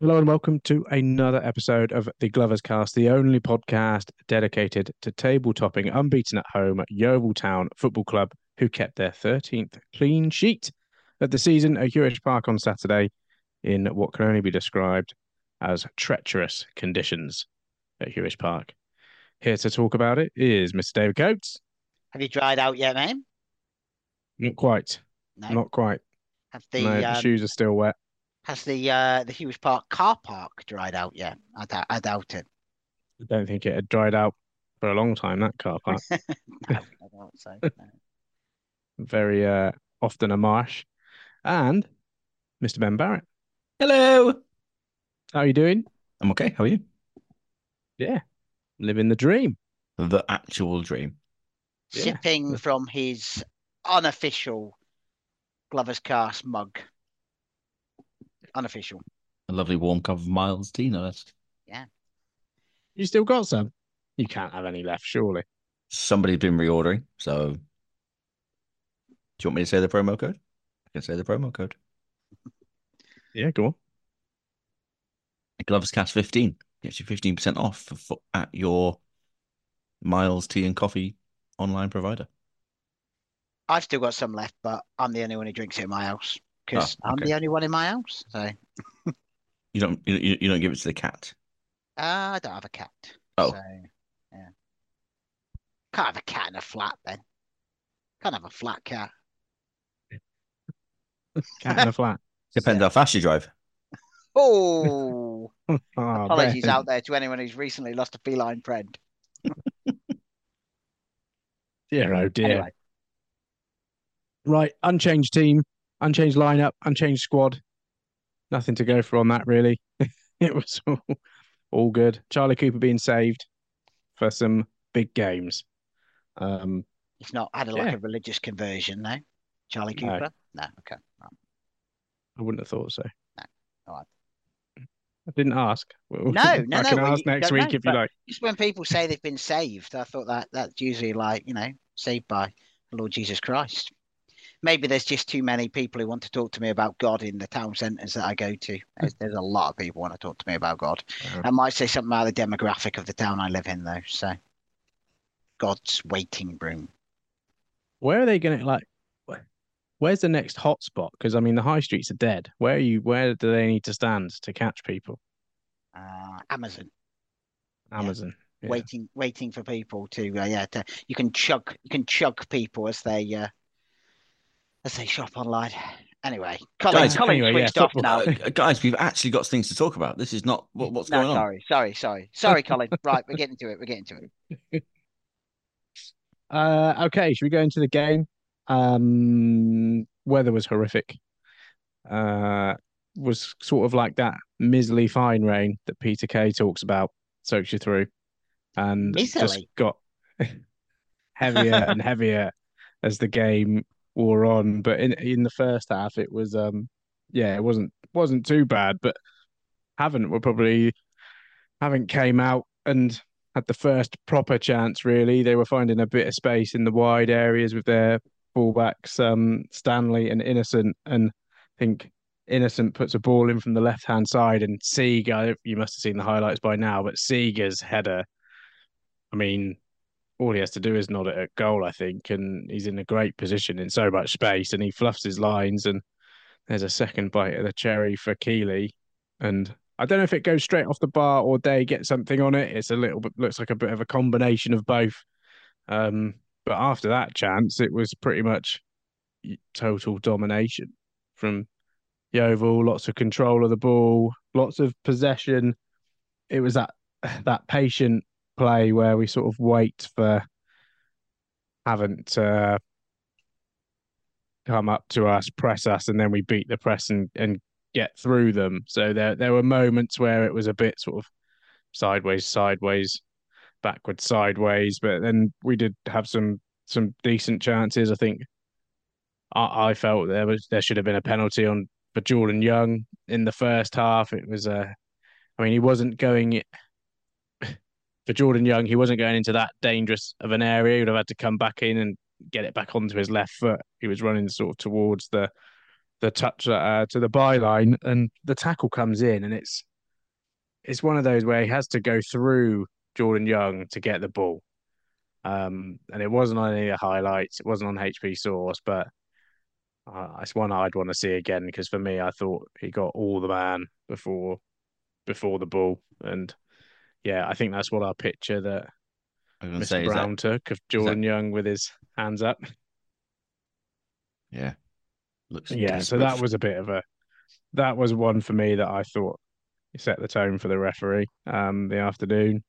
Hello and welcome to another episode of the Gloverscast, the only podcast dedicated to table topping unbeaten at home Yeovil Town Football Club, who kept their 13th clean sheet of the season at Huish Park on Saturday in what can only be described as treacherous conditions at Huish Park. Here to talk about it is Mr. David Coates. Have you dried out yet, man? Not quite. No. Not quite. Have the, no, the um, shoes are still wet. Has the uh the Huish Park car park dried out yet? I doubt, I doubt it. I don't think it had dried out for a long time, that car park. No, I doubt so. no. Very uh, often a marsh. And Mr. Ben Barrett. Hello. How are you doing? I'm okay. How are you? Yeah. Living the dream. The actual dream. Yeah. From his unofficial Gloverscast mug. Unofficial. A lovely warm cup of Miles tea, no less. Yeah. You still got some? You can't have any left, surely. Somebody's been reordering, so do you want me to say the promo code? I can say the promo code. Yeah, go on. Gloves Cast 15 gets you 15% off for, for, at your Miles tea and coffee online provider. I've still got some left, but I'm the only one who drinks it in my house because Oh, I'm the only one in my house. So uh, You don't you, you you don't give it to the cat. I don't have a cat. Oh. So yeah. Can't have a cat in a flat then. Can't have a flat cat. Cat in a flat. Depends how fast you drive. Oh, Oh, apologies Ben. out there to anyone who's recently lost a feline friend. Dear, oh dear. Anyway, Right, unchanged team, unchanged lineup, unchanged squad. Nothing to go for on that, really. it was all, all good. Charlie Cooper being saved for some big games. Um, he's not had a, like Yeah. a religious conversion, no. Charlie Cooper? No, okay. right. I wouldn't have thought so. No. All right. I didn't ask. Well, No, I no, no, can well, ask you next week know, if you like. Just when people say they've been saved, I thought that that's usually like, you know, saved by the Lord Jesus Christ. Maybe there's just too many people who want to talk to me about God in the town centres that I go to. There's, there's a lot of people want to talk to me about God. Wow. I might say something about the demographic of the town I live in, though. So, God's waiting room. Where are they going to like? Where's the next hotspot? Because I mean, the high streets are dead. Where are you? Where do they need to stand to catch people? Uh, Amazon. Yeah. Amazon. Yeah. waiting waiting for people to uh, yeah to, you can chug you can chug people as they uh, as they shop online anyway Colin, Guys, Colin anyway, yeah, off now Uh, guys, we've actually got things to talk about. This is not what, what's no going on. sorry sorry sorry sorry Colin right we're getting to it we're getting to it Uh, okay, should we go into the game? Um, weather was horrific. Uh, was sort of like that miserly fine rain that Peter Kay talks about, soaks you through, and just got heavier and heavier as the game wore on. But in in the first half, it was um, yeah, it wasn't wasn't too bad, but Havant were probably Havant came out and had the first proper chance really. They were finding a bit of space in the wide areas with their fullbacks, um, Stanley and Innocent. And I think Innocent puts a ball in from the left hand side, and Seager, you must have seen the highlights by now, but Seager's header, I mean, all he has to do is nod it at goal, I think, and he's in a great position in so much space, and he fluffs his lines, and there's a second bite of the cherry for Keeley, and I don't know if it goes straight off the bar or they get something on it. It's a little bit looks like a bit of a combination of both. Um, but after that chance, it was pretty much total domination from Yeovil. Lots of control of the ball, lots of possession. It was that that patient play where we sort of wait for Havant uh, come up to us, press us, and then we beat the press and, and get through them. So there there were moments where it was a bit sort of sideways, sideways, backwards, sideways, but then we did have some some decent chances. I think I, I felt there was there should have been a penalty on for Jordan Young in the first half. It was a, I mean, he wasn't going for Jordan Young. He wasn't going into that dangerous of an area. He would have had to come back in and get it back onto his left foot. He was running sort of towards the the touch uh, to the byline, and the tackle comes in, and it's it's one of those where he has to go through Jordan Young to get the ball. Um, and it wasn't on any of the highlights. It wasn't on HP Source, but uh, it's one I'd want to see again because for me, I thought he got all the man before before the ball, and yeah, I think that's what our picture that I was going to Mr. say, Brown that, took of Jordan Young with his hands up. yeah, looks Yeah, so that was a bit of a that was one for me that I thought set the tone for the referee um the afternoon.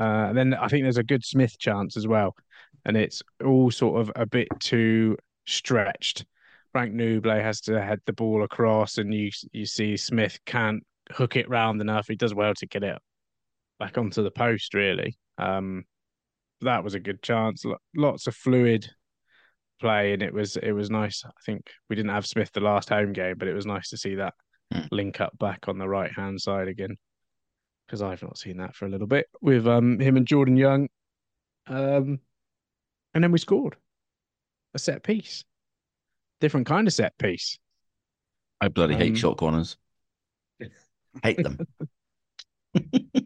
Uh, and then I think there's a good Smith chance as well, and it's all sort of a bit too stretched. Frank Nouble has to head the ball across, and you you see Smith can't hook it round enough. He does well to get it back onto the post, really. Um, that was a good chance. Lots of fluid play, and it was it was nice. I think we didn't have Smith the last home game, but it was nice to see that Hmm. link up back on the right hand side again because I've not seen that for a little bit with um him and Jordan Young. Um, and then we scored a set piece, different kind of set piece. I bloody hate Um, short corners. hate them.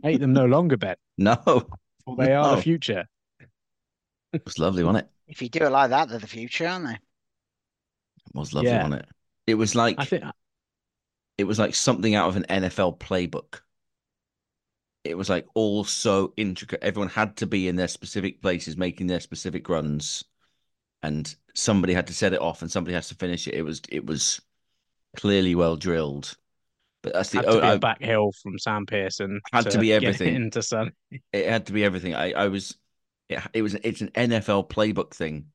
Hate them no longer, Ben. No, For they are the future. it was lovely, wasn't it? If you do it like that, they're the future, aren't they? It was lovely, Yeah. wasn't it? It was like I think it was like something out of an NFL playbook. It was like all so intricate. Everyone had to be in their specific places, making their specific runs, and somebody had to set it off, and somebody has to finish it. It was it was clearly well drilled. But that's the had to be oh, a I- back heel from Sam Pearson. Had to be everything. into Sun. it had to be everything. I I was it, it was it's an NFL playbook thing.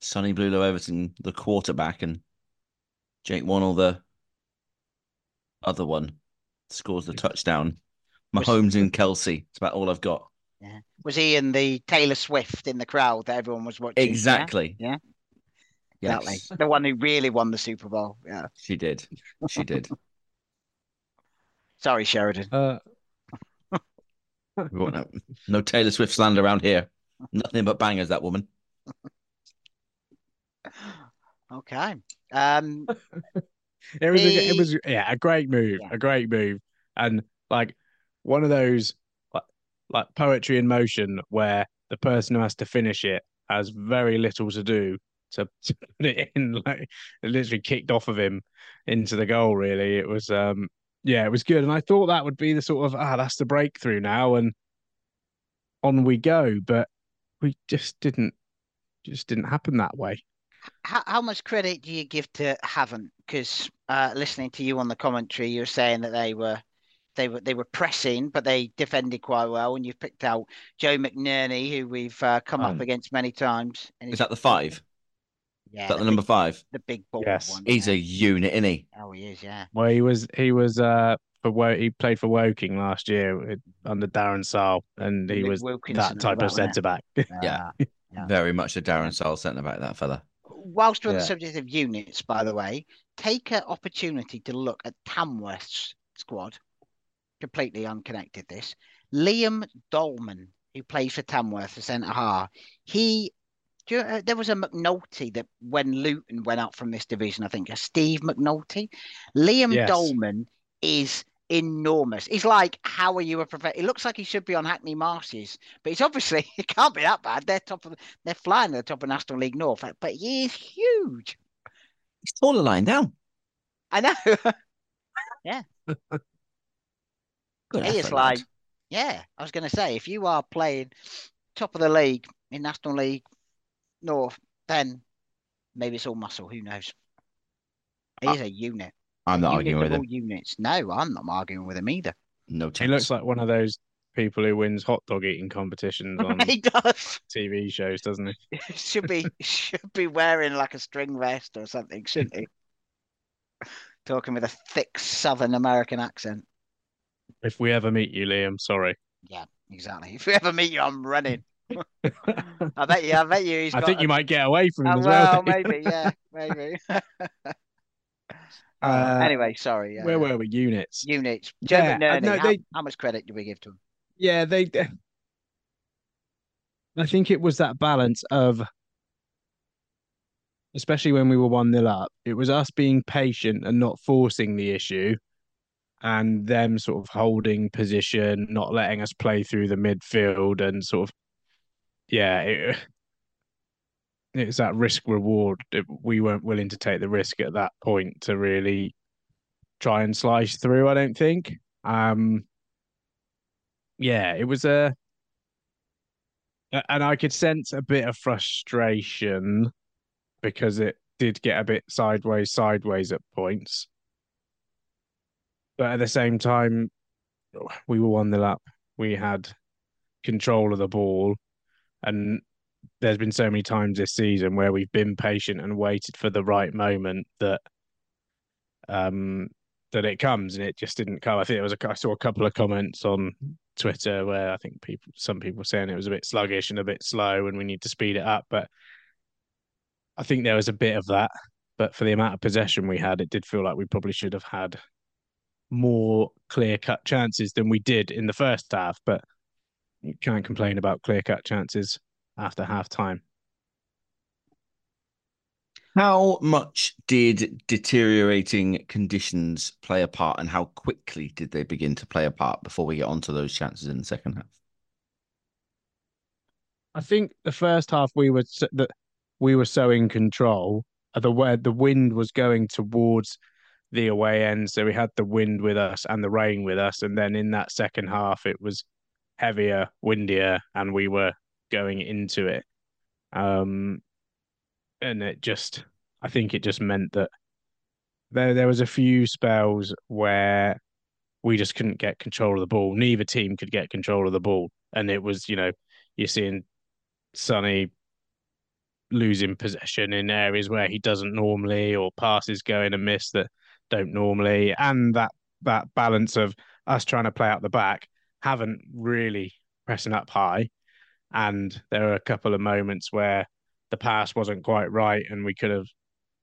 Sonny Blu Lo-Everton, the quarterback, and Jake Wannell, the other one, scores the touchdown. Was- Mahomes and Kelsey. It's about all I've got. Yeah. Was he in the Taylor Swift in the crowd that everyone was watching? Yeah? Exactly. Yeah. Yes, Exactly. The one who really won the Super Bowl. Yeah. she did. She did. Sorry, Sheridan. Uh, We no Taylor Swift slander around here. Nothing but bangers, that woman. Okay. Um, It was a, it was yeah a great move, Yeah. a great move, and like one of those like, like poetry in motion where the person who has to finish it has very little to do to, to put it in. Like it literally kicked off of him into the goal. Really, it was um yeah, it was good, and I thought that would be the sort of ah that's the breakthrough now, and on we go, but we just didn't just didn't happen that way. how, how much credit do you give to Havant? Because uh, listening to you on the commentary, you were saying that they were they were they were pressing, but they defended quite well. And you've picked out Joe McNerney, who we've uh, come up Um, against many times. and Is he's- that the five? Yeah, Is that the big- number five? the big ball Yes. one. He's yeah. a unit, isn't he? Oh, he is. Yeah. Well, he was he was uh for Wo- he played for Woking last year under Darren Sarll, and he Mick was Wilkinson that type of centre back. it? Yeah. Yeah. Very much a Darren Sarll centre back, that fella. Whilst we're on Yeah. the subject of units, by the way, take an opportunity to look at Tamworth's squad. Completely unconnected. This Liam Dolman, who plays for Tamworth, the centre half. He do you, uh, there was a McNulty that when Luton went up from this division, I think a Steve McNulty. Liam Yes. Dolman is enormous. He's like, how are you a professional? It looks like he should be on Hackney Marshes, but he's obviously it can't be that bad. They're top of they're flying at the top of National League North, but he is huge. He's taller lying down. I know. yeah. Good he is like, lad. yeah. I was going to say, if you are playing top of the league in National League North, then maybe it's all muscle. Who knows? He's ah. a unit. I'm not Unit arguing with all him. Units. No, I'm not arguing with him either. No he looks like one of those people who wins hot dog eating competitions on he does. TV shows, doesn't he? should be should be wearing like a string vest or something, shouldn't he? Talking with a thick Southern American accent. If we ever meet you, Liam, sorry. Yeah, exactly. If we ever meet you, I'm running. I bet you. I bet you. He's I think a- you might get away from him Uh, as well. well, maybe. Yeah, maybe. Uh, Uh, anyway, sorry. Where uh, were we? Units. units? Joe Yeah, no, how, they- how much credit do we give to him? Yeah, they. I think it was that balance of especially when we were 1 nil up, it was us being patient and not forcing the issue and them sort of holding position, not letting us play through the midfield and sort of, yeah, it, it's that risk reward. We weren't willing to take the risk at that point to really try and slice through, I don't think. Um, yeah, it was a, and I could sense a bit of frustration because it did get a bit sideways, sideways at points. But at the same time, we were one nil up. We had control of the ball, and there's been so many times this season where we've been patient and waited for the right moment that um that it comes and it just didn't come. I think it was a, I saw a couple of comments on Twitter where I think people some people saying it was a bit sluggish and a bit slow and we need to speed it up. But I think there was a bit of that. But for the amount of possession we had, it did feel like we probably should have had more clear cut chances than we did in the first half. But you can't complain about clear cut chances after half time. How much did deteriorating conditions play a part, and how quickly did they begin to play a part before we get onto those chances in the second half? I think the first half we were that we were so in control. Uh, the where the wind was going towards the away end, so we had the wind with us and the rain with us, and then in that second half it was heavier, windier, and we were going into it. Um, and it just I think it just meant that there there was a few spells where we just couldn't get control of the ball. Neither team could get control of the ball, and it was you know you're seeing Sonny losing possession in areas where he doesn't normally, or passes going and miss that don't normally, and that that balance of us trying to play out the back Havant really pressing up high, and there are a couple of moments where the pass wasn't quite right, and we could have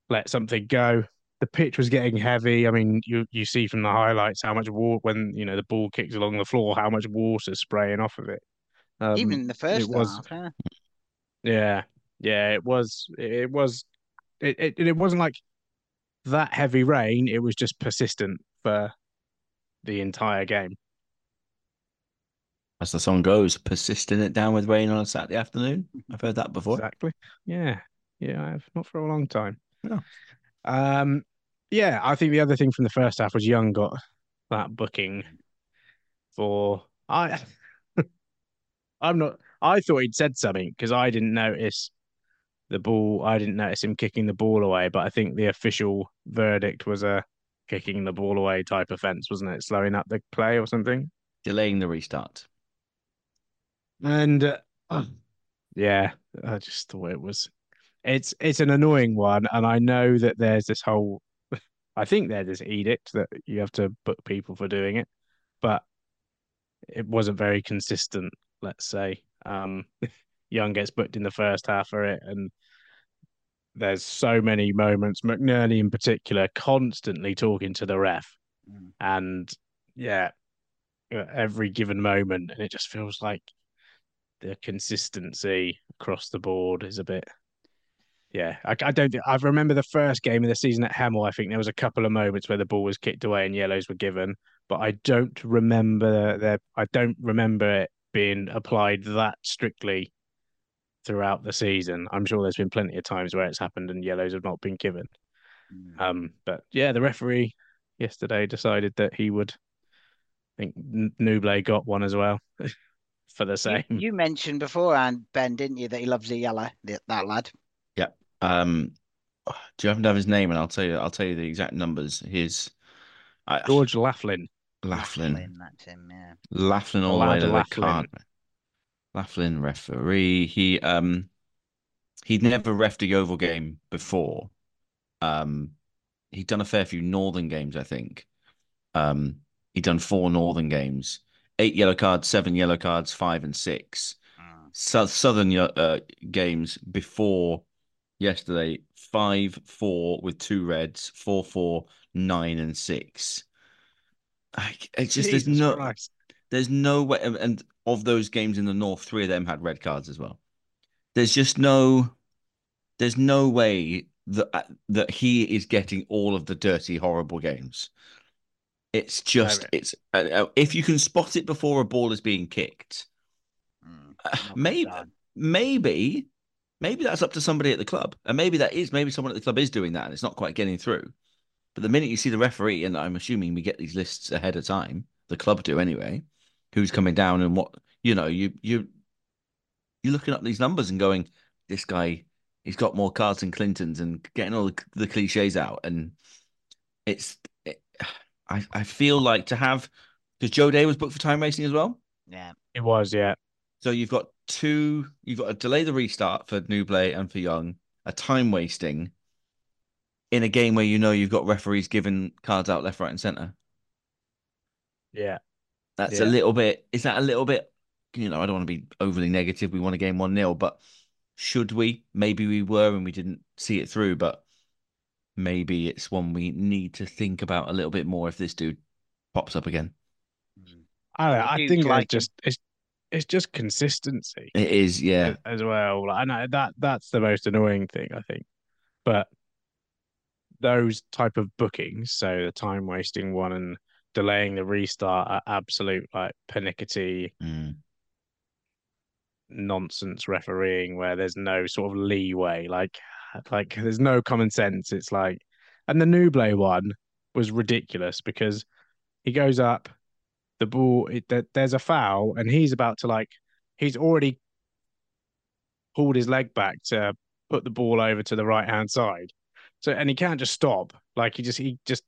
let something go. The pitch was getting heavy. I mean, you you see from the highlights how much water when you know the ball kicks along the floor, how much water spraying off of it. Um, Even the first was, half, yeah. yeah, yeah, it was. It was. It, it it wasn't like that heavy rain. It was just persistent for the entire game. As the song goes, persisting it down with rain on a Saturday afternoon. I've heard that before. Exactly. Yeah. Yeah, I have not for a long time. Yeah. Um, yeah, I think the other thing from the first half was Young got that booking for I. I'm not. I thought he'd said something because I didn't notice the ball. I didn't notice him kicking the ball away, but I think the official verdict was a kicking the ball away type offence, wasn't it? Slowing up the play or something, delaying the restart. And uh, yeah, I just thought it was it's it's an annoying one, and I know that there's this whole. I think there's this edict that you have to book people for doing it, but it wasn't very consistent. Let's say um, Young gets booked in the first half for it, and there's so many moments. McNerney in particular, constantly talking to the ref, mm. and yeah, every given moment, and it just feels like the consistency across the board is a bit yeah, I, I don't. I remember the first game of the season at Hemel. I think there was a couple of moments where the ball was kicked away and yellows were given, but I don't remember that. I don't remember it being applied that strictly throughout the season. I'm sure there's been plenty of times where it's happened and yellows have not been given. Mm. Um, but yeah, the referee yesterday decided that he would. I think Nouble got one as well for the same. You, you mentioned before, and Ben, didn't you, that he loves the yellow, that lad? Yeah. Um, do you happen to have his name? And I'll tell you. I'll tell you the exact numbers. His I, George Laughlin. Laughlin. Laughlin. That's him. Yeah. Laughlin all the way to the card. Laughlin referee. He um he'd never refed a Yeovil game before. Um, he'd done a fair few Northern games, I think. Um, he'd done four Northern games, eight yellow cards, seven yellow cards, five and six. Mm. Southern uh, games before yesterday five four with two reds, four four nine and six. I, it's just Jesus there's no Christ. there's no way, and of those games in the north, three of them had red cards as well. There's just no there's no way that uh, that he is getting all of the dirty, horrible games. It's just it's uh, uh, if you can spot it before a ball is being kicked, Mm, uh, maybe done. maybe maybe that's up to somebody at the club, and maybe that is maybe someone at the club is doing that, and it's not quite getting through. But the minute you see the referee, and I'm assuming we get these lists ahead of time, the club do anyway, who's coming down and what you know, you you you're looking up these numbers and going, this guy, he's got more cards than Clinton's, and getting all the, the cliches out, and it's, it, I I feel like to have because Joe Day was booked for time racing as well. Yeah. It was, yeah. So you've got two, you've got to delay the restart for Nouble and for Young, a time wasting in a game where you know you've got referees giving cards out left, right, and center. Yeah. That's Yeah. a little bit, is that a little bit, you know, I don't want to be overly negative. We won a game 1 0, but should we? Maybe we were and we didn't see it through, but maybe it's one we need to think about a little bit more if this dude pops up again. Mm. I, don't know, I I think like it's just it's it's just consistency It is, yeah. a- as well. Like, I know that that's the most annoying thing, I think. But those type of bookings, so the time wasting one and delaying the restart are absolute like pernickety Mm. nonsense refereeing where there's no sort of leeway. Like like there's no common sense. It's like and the Nouble one was ridiculous because he goes up, the ball it, there, there's a foul, and he's about to like he's already pulled his leg back to put the ball over to the right hand side. So and he can't just stop. Like he just he just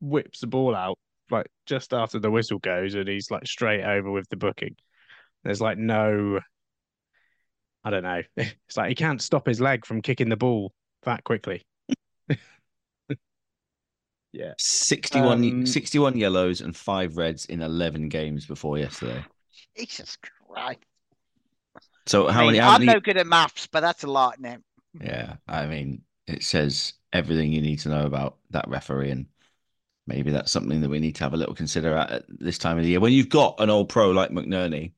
whips the ball out like just after the whistle goes and he's like straight over with the booking. There's like no I don't know. It's like he can't stop his leg from kicking the ball that quickly. yeah. 61, Um, 61 yellows and five reds in 11 games before yesterday. Jesus Christ. So how I mean, many? How I'm many? no good at maths, but that's a lot now. Yeah, I mean, it says everything you need to know about that referee, and maybe that's something that we need to have a little consider at, at this time of the year. When you've got an old pro like McNerney,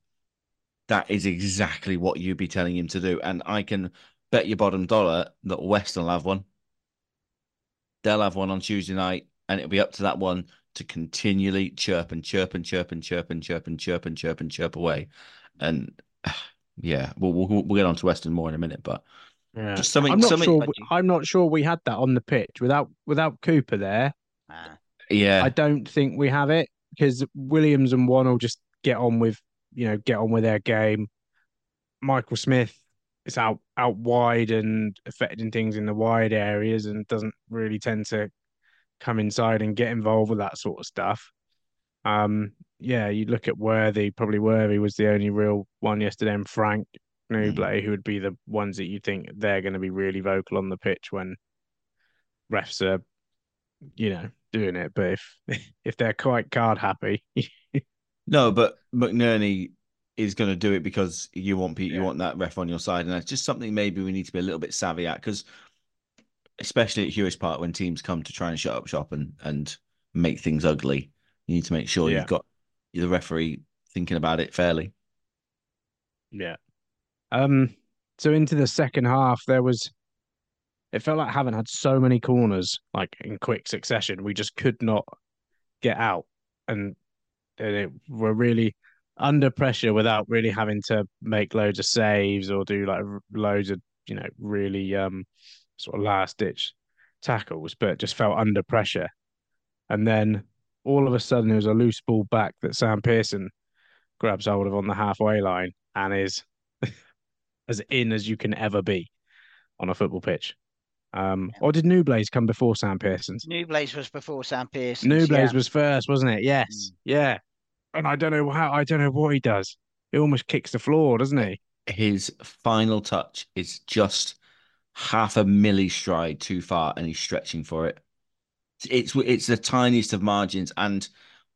that is exactly what you'd be telling him to do, and I can bet your bottom dollar that Weston will have one. They'll have one on Tuesday night, and it'll be up to that one to continually chirp and chirp and chirp and chirp and chirp and chirp and chirp and chirp away, and yeah, we'll we'll, we'll get on to Weston more in a minute, but. Yeah. Just something- I'm not something- sure. I'm not sure we had that on the pitch without without Cooper there. Ah, Yeah, I don't think we have it because Williams and one will just get on with you know get on with their game. Michael Smith is out out wide and affecting things in the wide areas and doesn't really tend to come inside and get involved with that sort of stuff. Um, yeah, you look at Worthy. Probably Worthy was the only real one yesterday, and Frank Nouble, who would be the ones that you think they're going to be really vocal on the pitch when refs are, you know, doing it. But if if they're quite card happy, No, but McNerney is going to do it because you want Pete, you want that ref on your side, and that's just something maybe we need to be a little bit savvy at because, especially at Huish Park, when teams come to try and shut up shop and and make things ugly, you need to make sure Yeah. you've got the referee thinking about it fairly. yeah. Um. So into the second half, there was. It felt like having had so many corners like in quick succession, we just could not get out, and, and it were really under pressure without really having to make loads of saves or do like loads of you know really um sort of last ditch tackles, but just felt under pressure. And then all of a sudden, there was a loose ball back that Sam Pearson grabs hold of on the halfway line and is as in as you can ever be on a football pitch. Um, or did Nouble's come before Sam Pearson's? Nouble's was before Sam Pearson. Nouble's was first, wasn't it? Yes, Mm. yeah. And I don't know how. I don't know what he does. He almost kicks the floor, doesn't he? His final touch is just half a milli stride too far, and he's stretching for it. It's it's the tiniest of margins, and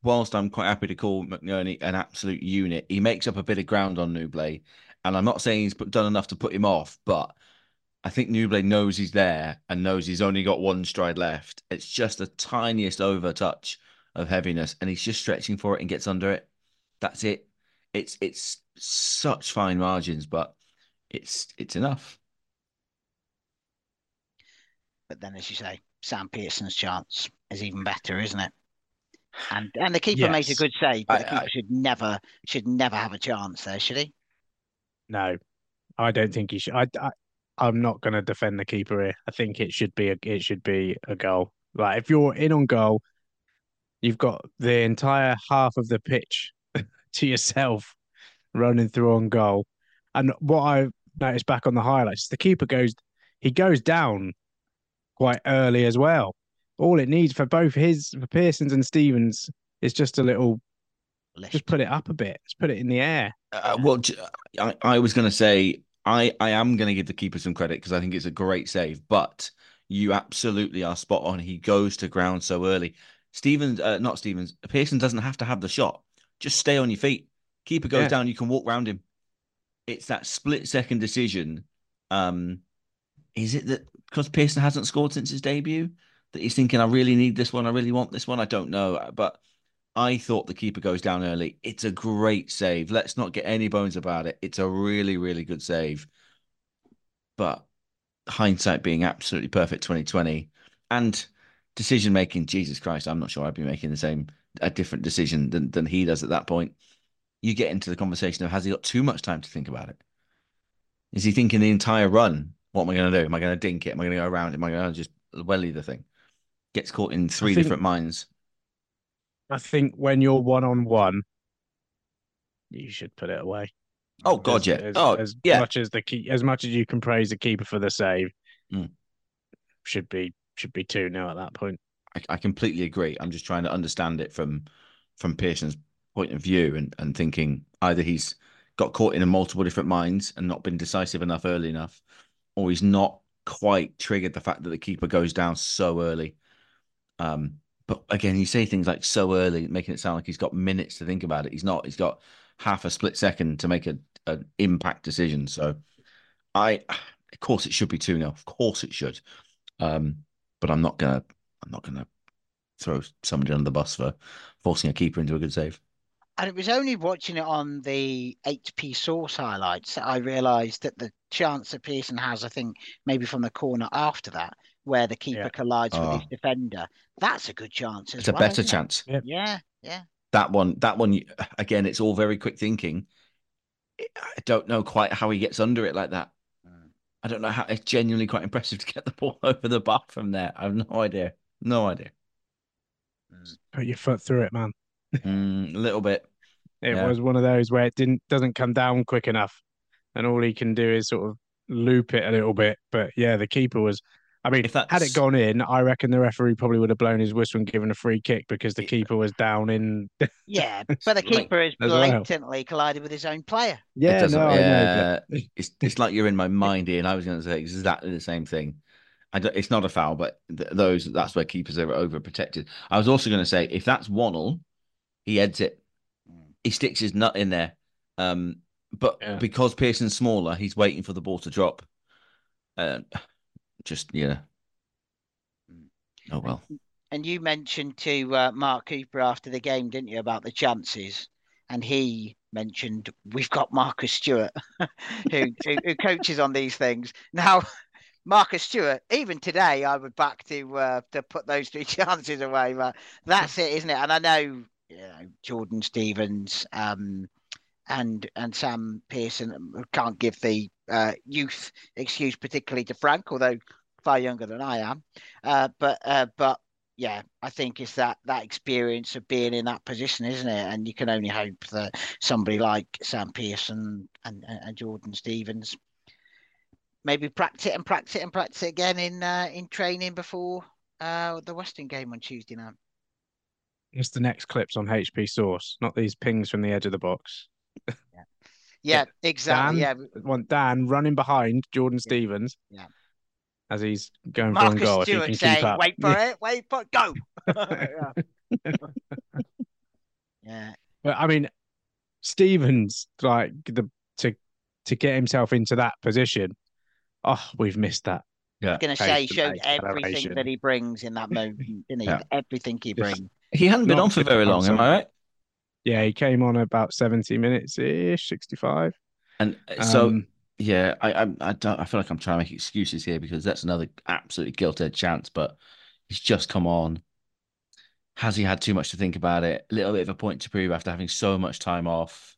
whilst I'm quite happy to call McNerney an absolute unit, he makes up a bit of ground on Nouble, and I'm not saying he's done enough to put him off, but I think Nouble knows he's there and knows he's only got one stride left. It's just the tiniest over touch of heaviness, and he's just stretching for it and gets under it. That's it. It's it's such fine margins, but it's it's enough. But then, as you say, Sam Pearson's chance is even better, isn't it? And and the keeper made a good save, but I- the keeper I- should never should never have a chance there, should he? No, I don't think he should. I, I I'm not going to defend the keeper here. I think it should be a it should be a goal. Like if you're in on goal, you've got the entire half of the pitch to yourself running through on goal. And what I noticed back on the highlights, the keeper goes he goes down quite early as well. All it needs for both his for Pearson's and Stevens is just a little Lift. just put it up a bit. Just put it in the air. Uh, well, I was going to say I I am going to give the keeper some credit because I think it's a great save, but you absolutely are spot on. He goes to ground so early. Stevens, uh, not Stevens, Pearson doesn't have to have the shot. Just stay on your feet. Keeper goes Yeah. down. You can walk round him. It's that split second decision. Um, is it that because Pearson hasn't scored since his debut that he's thinking, I really need this one. I really want this one. I don't know, but I thought the keeper goes down early. It's a great save. Let's not get any bones about it. It's a really, really good save. But hindsight being absolutely perfect 2020 and decision making, Jesus Christ, I'm not sure I'd be making the same a different decision than, than he does at that point. You get into the conversation of has he got too much time to think about it? Is he thinking the entire run? What am I going to do? Am I going to dink it? Am I going to go around? Am I going to just welly the thing? Gets caught in three think- different minds. I think when you're one on one, you should put it away. Oh, God, As- yeah. As, Oh, as yeah. much as the key, as much as you can praise the keeper for the save, Mm. should be should be two now at that point. I, I completely agree. I'm just trying to understand it from from Pearson's point of view and, and thinking either he's got caught in a multiple different minds and not been decisive enough early enough, or he's not quite triggered the fact that the keeper goes down so early. Um, but again, you say things like so early, making it sound like he's got minutes to think about it. He's not. He's got half a split second to make a an impact decision. So, I, of course, it should be two 0 Of course, it should. Um, but I'm not gonna. I'm not gonna throw somebody under the bus for forcing a keeper into a good save. And it was only watching it on the HP Source highlights that I realised that the chance that Pearson has, I think, maybe from the corner after that, where the keeper Yeah. collides with his Oh. defender, that's a good chance as It's a well. better isn't it? chance. Yeah, yeah. That one. That one. Again, it's all very quick thinking. I don't know quite how he gets under it like that. Mm. I don't know how. It's genuinely quite impressive to get the ball over the bar from there. I have no idea. No idea. Put your foot through it, man. Mm, a little bit. It Yeah. was one of those where it didn't doesn't come down quick enough, and all he can do is sort of loop it a little bit. But yeah, the keeper was. I mean, If that had it gone in, I reckon the referee probably would have blown his whistle and given a free kick because the keeper was down in. Yeah, but the keeper has as well. blatantly collided with his own player. Yeah, doesn't- no, I know. yeah, But... it's it's like you're in my mind, Ian. I was going to say exactly the same thing. I don't, it's not a foul, but th- those that's where keepers are overprotected. I was also going to say if that's Wannell, he heads it. Mm. He sticks his nut in there. Um, but Yeah. because Pearson's smaller, he's waiting for the ball to drop. Uh, just yeah. Mm. Oh well. And you mentioned to uh, Mark Cooper after the game, didn't you, about the chances? And he mentioned we've got Marcus Stewart, who, who who coaches on these things. Now, Marcus Stewart, even today, I would back to uh, to put those three chances away. But that's it, isn't it? And I know, you know Jordan Stevens um, and and Sam Pearson can't give the uh, youth excuse, particularly to Frank, although far younger than I am. Uh, but uh, but yeah, I think it's that that experience of being in that position, isn't it? And you can only hope that somebody like Sam Pearson and, and, and Jordan Stevens maybe practice it and practice it and practice it again in uh, in training before uh, the Weston game on Tuesday night. It's the next clips on HP Source, not these pings from the edge of the box. Yeah, exactly. Dan? Yeah, Want Dan running behind Jordan Stevens. Yeah. As he's going for on Marcus goal, if he Stewart can saying, keep up. "Wait for it, wait for it, go." yeah. yeah, But I mean, Stevens, like the to to get himself into that position. Oh, we've missed that. Yeah. going to Pace say he showed everything that he brings in that moment, didn't he? Yeah. Everything he brings. He hadn't been Not on for very long, am I right? Yeah, he came on about 70 minutes ish, 65. And uh, so Um, Yeah, I, I, I don't. I feel like I'm trying to make excuses here because that's another absolutely gilt-edged chance. But he's just come on. Has he had too much to think about it? A little bit of a point to prove after having so much time off.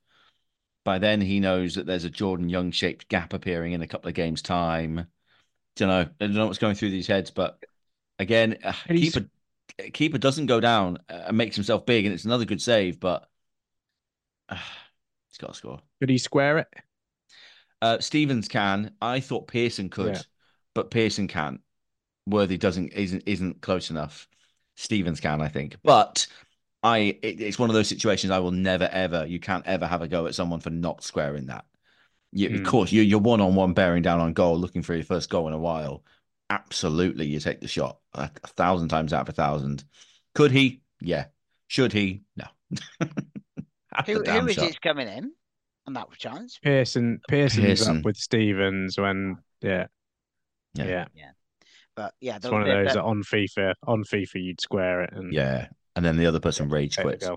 By then, he knows that there's a Jordan Young shaped gap appearing in a couple of games' time. Don't know. I don't know what's going through these heads, but again, uh, keeper keeper doesn't go down uh, and makes himself big, and it's another good save, but he's got to score. Could he square it? Uh, Stevens can. I thought Pearson could, Yeah. but Pearson can't. Worthy doesn't isn't isn't close enough. Stevens can, I think, but I it, it's one of those situations I will never ever. You can't ever have a go at someone for not squaring that. You, Of Mm. course, you you're one on one bearing down on goal, looking for your first goal in a while. Absolutely, you take the shot a, a thousand times out of a thousand. Could he? Yeah. Should he? No. Have Who, the damn who is shot. it coming in on that was chance? Pearson Pearson's Pearson. up with Stevens when yeah. Yeah. Yeah. But yeah, It's one of those that on FIFA on FIFA you'd square it and Yeah. And then the other person rage take quits.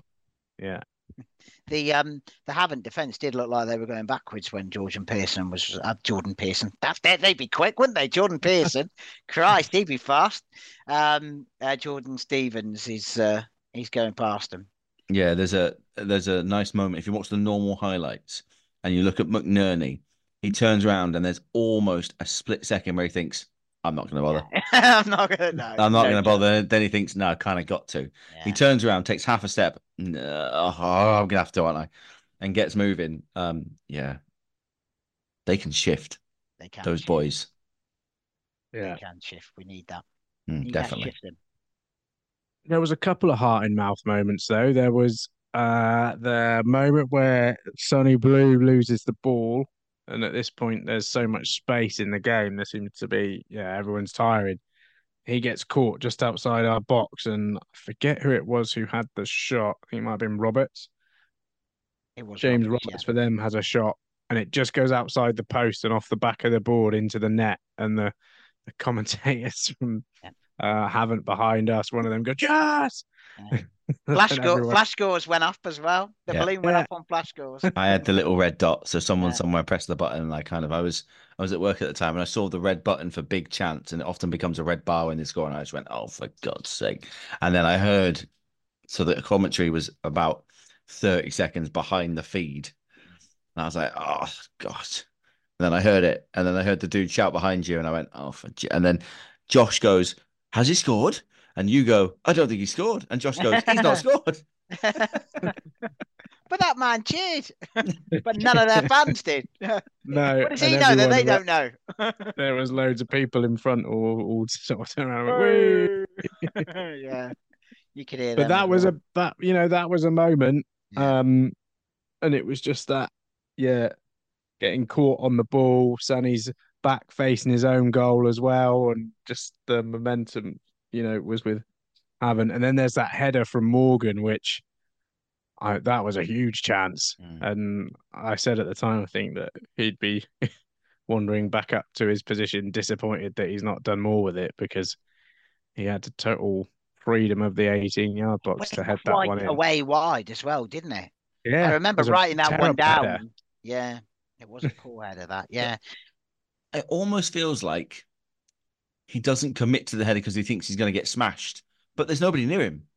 Yeah. the um the Havant defence did look like they were going backwards when Jordan Pearson was uh, Jordan Pearson. That they, they'd be quick, wouldn't they? Jordan Pearson, Christ, he'd be fast. Um, uh, Jordan Stevens is uh, he's going past them. Yeah, there's a there's a nice moment. If you watch the normal highlights and you look at McNerney, he turns around and there's almost a split second where he thinks, I'm not going to bother. I'm not gonna. No, I'm not no going to bother. Then he thinks, no, I kind of got to. He turns around, takes half a step. "No, Oh, I'm going to have to, aren't I? And gets moving. Um, yeah. They can shift, They can those shift. boys. Yeah. They can shift. We need that. Mm, We need definitely. shifting. There was a couple of heart in mouth moments though. There was uh the moment where Sonny Blue loses the ball, and at this point there's so much space in the game. There seems to be yeah, everyone's tired. He gets caught just outside our box, and I forget who it was who had the shot. I think it might have been Roberts. It was James Roberts, Roberts for them has a shot, and it just goes outside the post and off the back of the board into the net. And the, the commentators from Yeah. Uh, Havant behind us. One of them go, yes. Yeah. Flash, go- everyone- flash scores went up as well. The Yeah. balloon went Yeah. up on flash scores. I had the little red dot, so someone Yeah. somewhere pressed the button, and I kind of I was I was at work at the time, and I saw the red button for big chance, and it often becomes a red bar when they score, and I just went, "Oh, for God's sake!" And then I heard, so the commentary was about thirty seconds behind the feed, and I was like, "Oh God!" And then I heard it, and then I heard the dude shout behind you, and I went, "Oh!" For And then Josh goes, "Has he scored?" And you go, "I don't think he scored," and Josh goes, "He's not scored." but that man cheered, but none of their fans did. No, what does he know that they don't know? There was loads of people in front all, all sort of around. and went, "Woo!" yeah, you could hear. But that was well. a that you know that was a moment. Yeah. Um, and it was just that, yeah, getting caught on the ball. Sonny's back facing his own goal as well, and just the momentum, you know, was with Havant. And then there's that header from Morgan, which I that was a huge chance. Mm. And I said at the time, I think that he'd be wandering back up to his position, disappointed that he's not done more with it because he had the total freedom of the 18 yard box Went to head that one in. away wide as well, didn't it? Yeah, I remember it was a writing that one terrible header. down. Yeah, it was a poor header. That yeah, it almost feels like he doesn't commit to the header because he thinks he's going to get smashed, but there's nobody near him.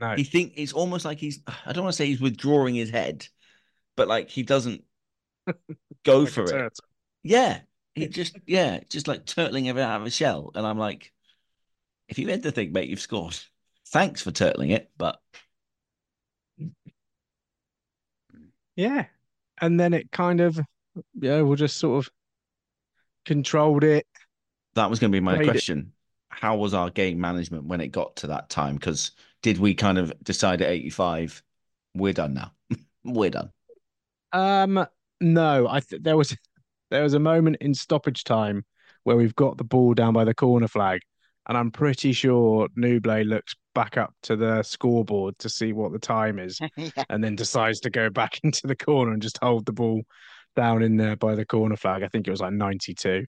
No, He think it's almost like he's I don't want to say he's withdrawing his head, but like he doesn't go like for it. turtle. Yeah. He just yeah, just like turtling it out of a shell. And I'm like, if you had to think, mate, you've scored. Thanks for turtling it, but Yeah, and then it kind of, yeah, we'll just sort of controlled it. that was going to be my Played it. question. How was our game management when it got to that time? Because did we kind of decide at 85, we're done now? we're done. Um, no, I th there was there was a moment in stoppage time where we've got the ball down by the corner flag, and I'm pretty sure Nouble looks back up to the scoreboard to see what the time is, yeah. and then decides to go back into the corner and just hold the ball down in there by the corner flag. I think it was like 92.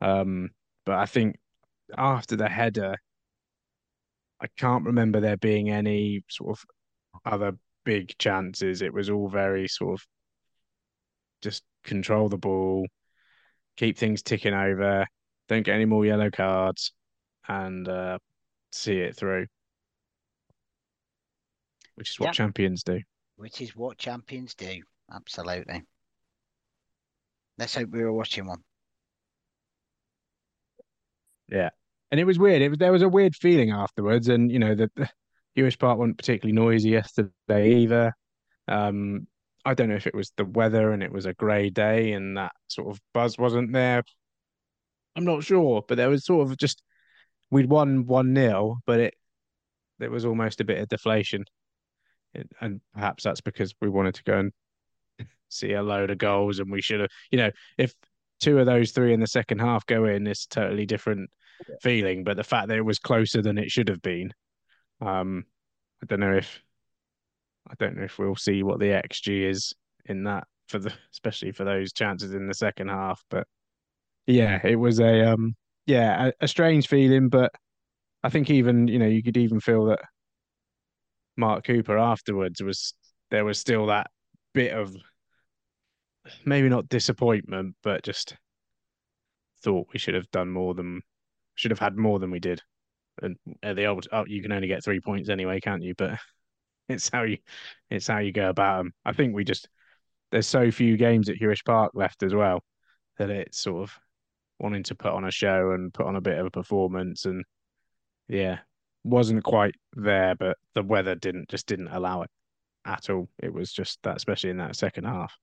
Um, but I think after the header, I can't remember there being any sort of other big chances. It was all very sort of just control the ball, keep things ticking over, don't get any more yellow cards, and uh, see it through, which is what champions do. Which is what champions do. Absolutely. Let's hope we were watching one. Yeah. And it was weird. It was there was a weird feeling afterwards, and you know the, the Huish Park wasn't particularly noisy yesterday either. Um, I don't know if it was the weather and it was a grey day and that sort of buzz wasn't there. I'm not sure, but there was sort of just we'd won one nil, but it it was almost a bit of deflation, It- and perhaps that's because we wanted to go and see a load of goals, and we should have, you know, if two of those three in the second half go in, it's totally different feeling. But the fact that it was closer than it should have been, um, I don't know if I don't know if we'll see what the XG is in that for the especially for those chances in the second half. But yeah, it was a um yeah, a, a strange feeling, but I think even, you know, you could even feel that Mark Cooper afterwards was there was still that bit of maybe not disappointment, but just thought we should have done more than should have had more than we did. And at the old, oh, you can only get three points anyway, can't you? But it's how you it's how you go about them. I think we just there's so few games at Huish Park left as well that it's sort of wanting to put on a show and put on a bit of a performance and yeah, wasn't quite there, but the weather didn't just didn't allow it at all. It was just that, especially in that second half.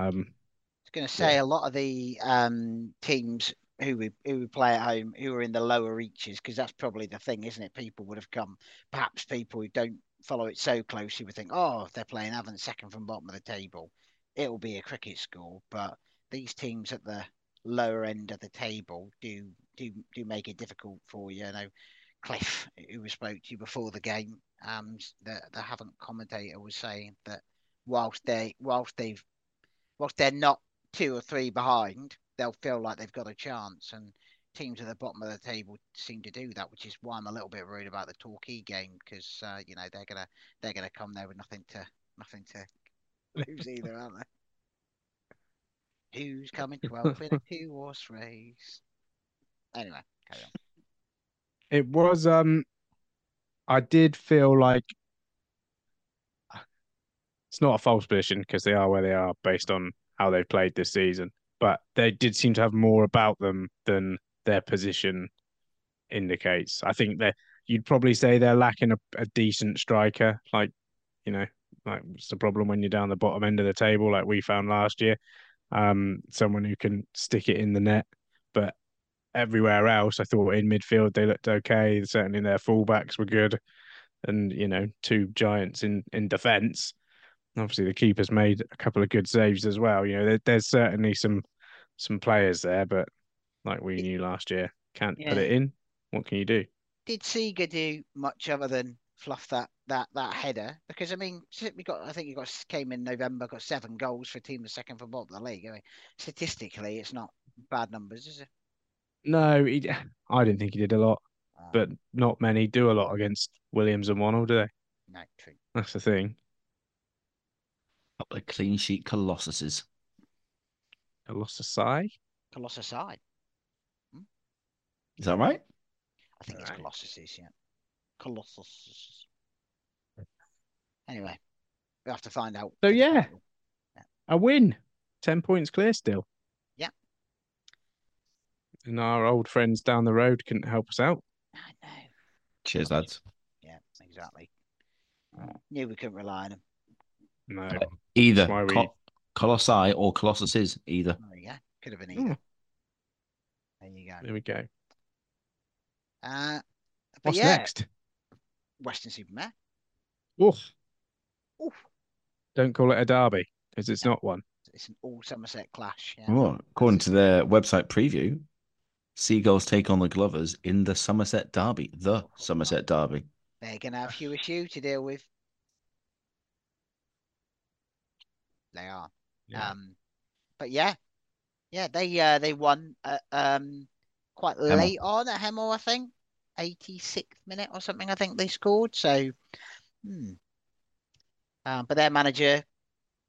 Um, I was going to say a lot of the um, teams who we who we play at home who are in the lower reaches because that's probably the thing, isn't it? People would have come. Perhaps people who don't follow it so closely would think, oh, if they're playing Havant second from bottom of the table, it'll be a cricket score. But these teams at the lower end of the table do do do make it difficult for you. You know, Cliff, who we spoke to you before the game, um, the the Havant commentator was saying that whilst they whilst they've whilst they're not two or three behind, they'll feel like they've got a chance. And teams at the bottom of the table seem to do that, which is why I'm a little bit worried about the Torquay game because uh, you know they're gonna they're gonna come there with nothing to nothing to lose either, aren't they? Who's coming 12th in a two horse race? Anyway, carry on. it was um, I did feel like it's not a false position because they are where they are based on how they've played this season, but they did seem to have more about them than their position indicates. I think that you'd probably say they're lacking a, a decent striker, like you know, like it's the problem when you're down the bottom end of the table, like we found last year. Um, someone who can stick it in the net, but everywhere else, I thought in midfield they looked okay. Certainly their fullbacks were good, and you know, two giants in in defence. Obviously, the keeper's made a couple of good saves as well. You know, there, there's certainly some some players there, but like we knew last year, can't put it in. What can you do? Did Seeger do much other than fluff that that that header? Because I mean, we got I think he got came in November, got seven goals for a team that's second from bottom of the league. I mean, statistically, it's not bad numbers, is it? No, he, I didn't think he did a lot, Uh, but not many do a lot against Williams and Wannell, do they? no, true. That's the thing. Couple of clean sheet colossuses. I lost a sigh. Colossus side. Hmm? Is that right? I think it's Right. Colossuses, yeah. Colossus. Anyway, we have to find out. So, for the yeah. final. A win. 10 points clear still. Yeah. And our old friends down the road couldn't help us out. I know. Cheers, lads. Yeah, exactly. Knew we couldn't rely on them. No. Either we- Col- Colossi or Colossuses, either. There you go. Could have been either. There you go. There we go. Uh, but What's yeah, next? Weston-super-Mare. Oof. Oof. Don't call it a derby because it's not one. It's an all Somerset clash. Yeah. Well, according to their website preview, Seagulls take on the Glovers in the Somerset Derby, the Somerset Derby. They're going to have Hugh Hugh to deal with. They are. Yeah. Um, but yeah, yeah, they uh, they won uh, um quite Hemel. late on at Hemel, I think, 86th minute or something. I think they scored. So, hmm. Um, but their manager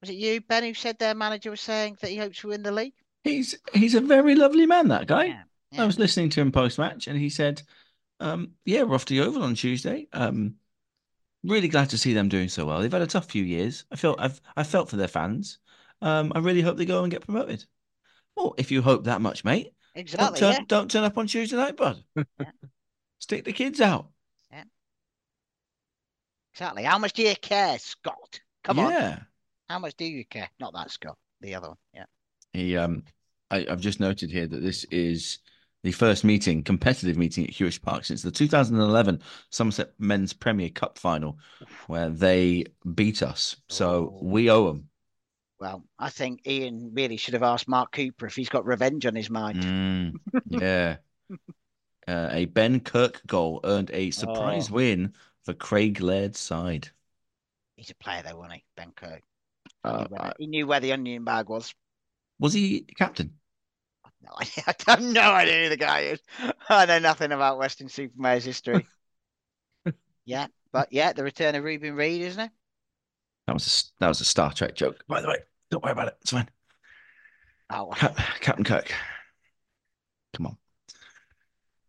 was it you, Ben, who said their manager was saying that he hopes to win the league? He's he's a very lovely man, that guy. Yeah, I was listening to him post match, and he said, um, "Yeah, we're off to Yeovil on Tuesday. Um, really glad to see them doing so well. They've had a tough few years. I felt I've I felt for their fans. Um, I really hope they go and get promoted. Well, if you hope that much, mate, Exactly. don't turn, Yeah. don't turn up on Tuesday night, bud. Stick the kids out. Yeah. Exactly. How much do you care, Scott? Come on. yeah. How much do you care? Not that Scott. The other one. Yeah. He um, I, I've just noted here that this is the first meeting, competitive meeting at Huish Park since the 2011 Somerset Men's Premier Cup final, where they beat us. So Oh. we owe them. Well, I think Ian really should have asked Mark Cooper if he's got revenge on his mind. Mm, yeah. Uh, a Ben Kirk goal earned a surprise Oh. win for Craig Laird's side. He's a player, though, wasn't he? Ben Kirk. Uh, he, knew where, he knew where the onion bag was. was he captain? No idea. I have no idea who the guy is. I know nothing about Weston-super-Mares history. yeah, but yeah, the return of Ruben Reed, isn't it? That was a, that was a Star Trek joke, by the way. Don't worry about it. It's fine. Oh, well. Cap, Captain Kirk. Come on.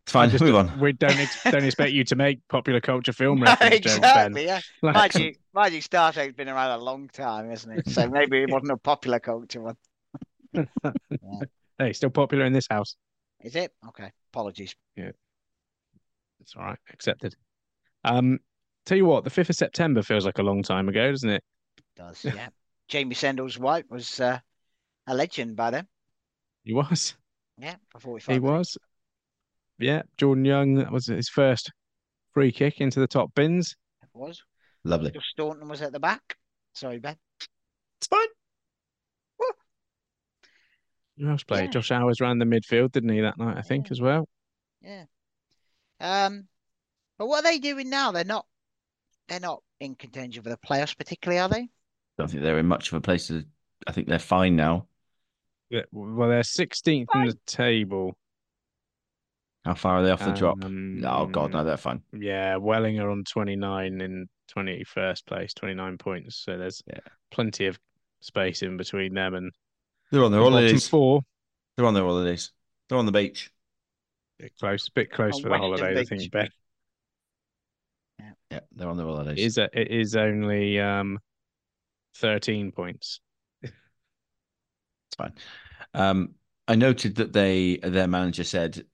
It's fine. Just- Move on. We don't ex- don't expect you to make popular culture film reference jokes, Ben. exactly. Yeah. Like- Mind you, mind you, Star Trek's been around a long time, isn't it? So maybe it wasn't a popular culture one. Hey, still popular in this house. Is it? Okay. Apologies. Yeah. It's all right, accepted. Um, tell you what, the fifth of September feels like a long time ago, doesn't it? does yeah. Jamie Sendles-White was uh, a legend by then. He was. Yeah, for 45 He minutes. was. Yeah, Jordan Young that was his first free kick into the top bins. It was. Lovely. Josh Staunton was at the back. Sorry, Ben. It's fine. Who else played? Yeah. Josh Owers ran the midfield, didn't he, that night, I think, Yeah. as well? Yeah. Um, but what are they doing now? They're not. They're not in contention for the playoffs, particularly, are they? I Don't think they're in much of a place to. I think they're fine now. Yeah, well, they're 16th in the table. How far are they off the drop? Um, Oh God, no, they're fine. Yeah, Welling are on 29 in 21st place, 29 points. So there's Yeah. plenty of space in between them and They're on the their bottom holidays. four. They're on their holidays. They're on the beach. Bit close, bit close On for the Weston holidays, I think, Ben. Yeah, they're on their It holidays. is, a, it is only um 13 points. It's fine. Um, I noted that they their manager said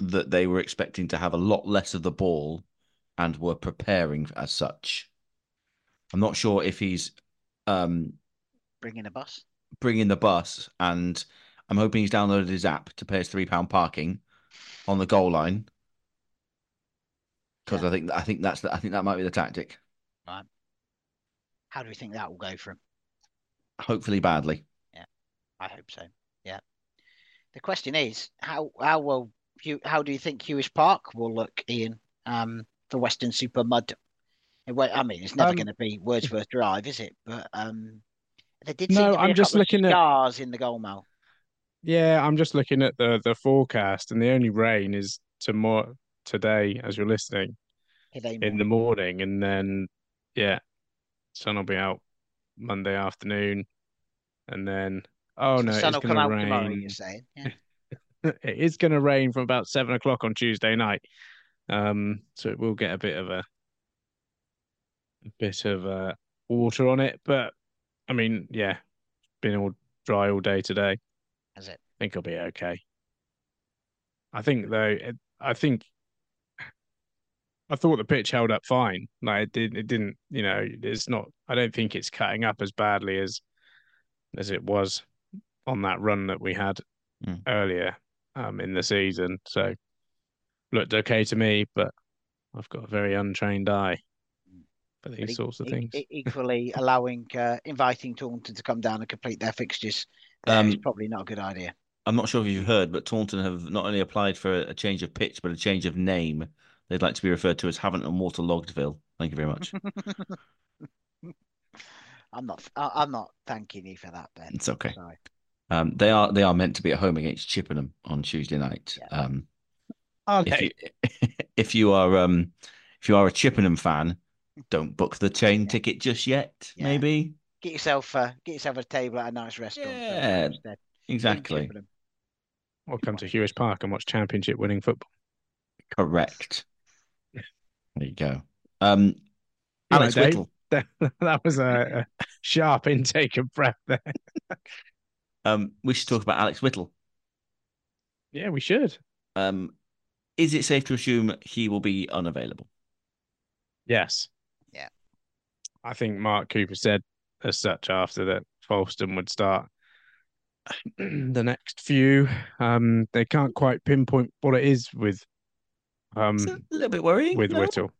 that they were expecting to have a lot less of the ball and were preparing as such. I'm not sure if he's um, Bringing a bus. Bringing the bus, and I'm hoping he's downloaded his app to pay his three pound parking on the goal line because Yeah. I think I think that's the, I think that might be the tactic. Right. How do we think that will go for him? Hopefully, badly. Yeah, I hope so. Yeah. The question is, how how will you how do you think Huish Park will look, Ian, um, for Western Super Mud? It won't- I mean, it's never Um, going to be Wordsworth Drive, is it? But um, there did No, seem to be I'm just looking at- stars in the goal mouth. Yeah, I'm just looking at the the forecast, and the only rain is tomorrow today as you're listening Today in the morning. and then yeah, sun will be out Monday afternoon, and then oh So no, the it's sun will going come to out tomorrow. rain. You're saying, yeah. it is going to rain from about seven o'clock on Tuesday night. Um, so it will get a bit of a, a bit of a water on it, but I mean, yeah, been all dry all day today. Has it? I think I'll be okay. I think though, it, I think I thought the pitch held up fine. Like it did, it didn't. You know, it's not. I don't think it's cutting up as badly as as it was on that run that we had Mm. earlier um, in the season. So looked okay to me, but I've got a very untrained eye for But these e- sorts of e- things. e- equally allowing uh, inviting Taunton to come down and complete their fixtures there is Um, probably not a good idea. I'm not sure if you've heard, but Taunton have not only applied for a change of pitch, but a change of name. They'd like to be referred to as Haven't and Waterloggedville. Thank you very much. I'm not. I- I'm not thanking you for that, Ben. It's okay. Sorry. Um, they are they are meant to be at home against Chippenham on Tuesday night. Yeah. Um, Are if you if you are um if you are a Chippenham fan, don't book the chain Yeah. ticket just yet. Yeah. Maybe Get yourself uh, get yourself a table at a nice restaurant. Yeah. exactly. Chippenham. Or come to Huish Park and watch championship winning football. Correct. There you go. Um, Alex know, Whittle. That, that was a, a sharp intake of breath there. Um, we should talk about Alex Whittle. Yeah, we should. Um, is it safe to assume he will be unavailable? Yes. Yeah. I think Mark Cooper said as such after that Falston would start the next few. Um, they can't quite pinpoint what it is with um It's a little bit worrying. with no? Whittle.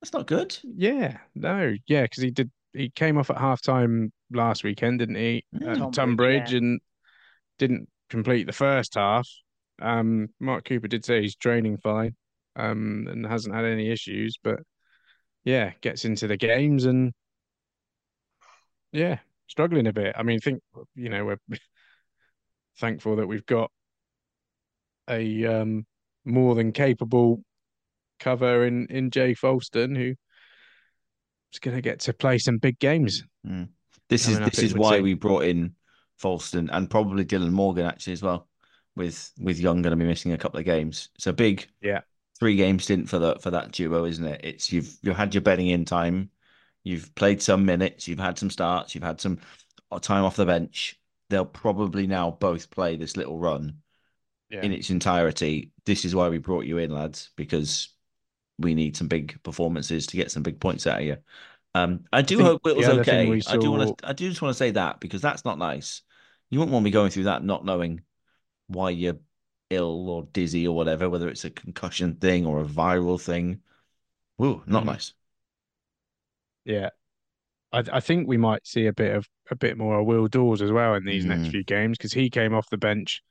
That's not good. Yeah, no, yeah, because he did. He came off at halftime last weekend, didn't he? Yeah. At Tonbridge, Tunbridge yeah. and didn't complete the first half. Um, Mark Cooper did say he's training fine, um, and hasn't had any issues. But yeah, gets into the games and yeah, struggling a bit. I mean, think you know we're thankful that we've got a um more than capable cover in in Jay Falston who is going to get to play some big games. This is this is why seem. we brought in Falston and probably Dylan Morgan actually as well. With with Young going to be missing a couple of games, it's a big Yeah. Three game stint for the for that duo, isn't it? It's you've you've had your betting in time, you've played some minutes, you've had some starts, you've had some time off the bench. They'll probably now both play this little run Yeah. in its entirety. This is why we brought you in, lads, because we need some big performances to get some big points out of you. Um, I do think hope it was okay. we I do want to. I do just want to say that because that's not nice. You wouldn't want me going through that not knowing why you're ill or dizzy or whatever, whether it's a concussion thing or a viral thing. Woo, not Mhm. nice. Yeah. I I think we might see a bit of a bit more of Will Dawes as well in these next Mm. few games because he came off the bench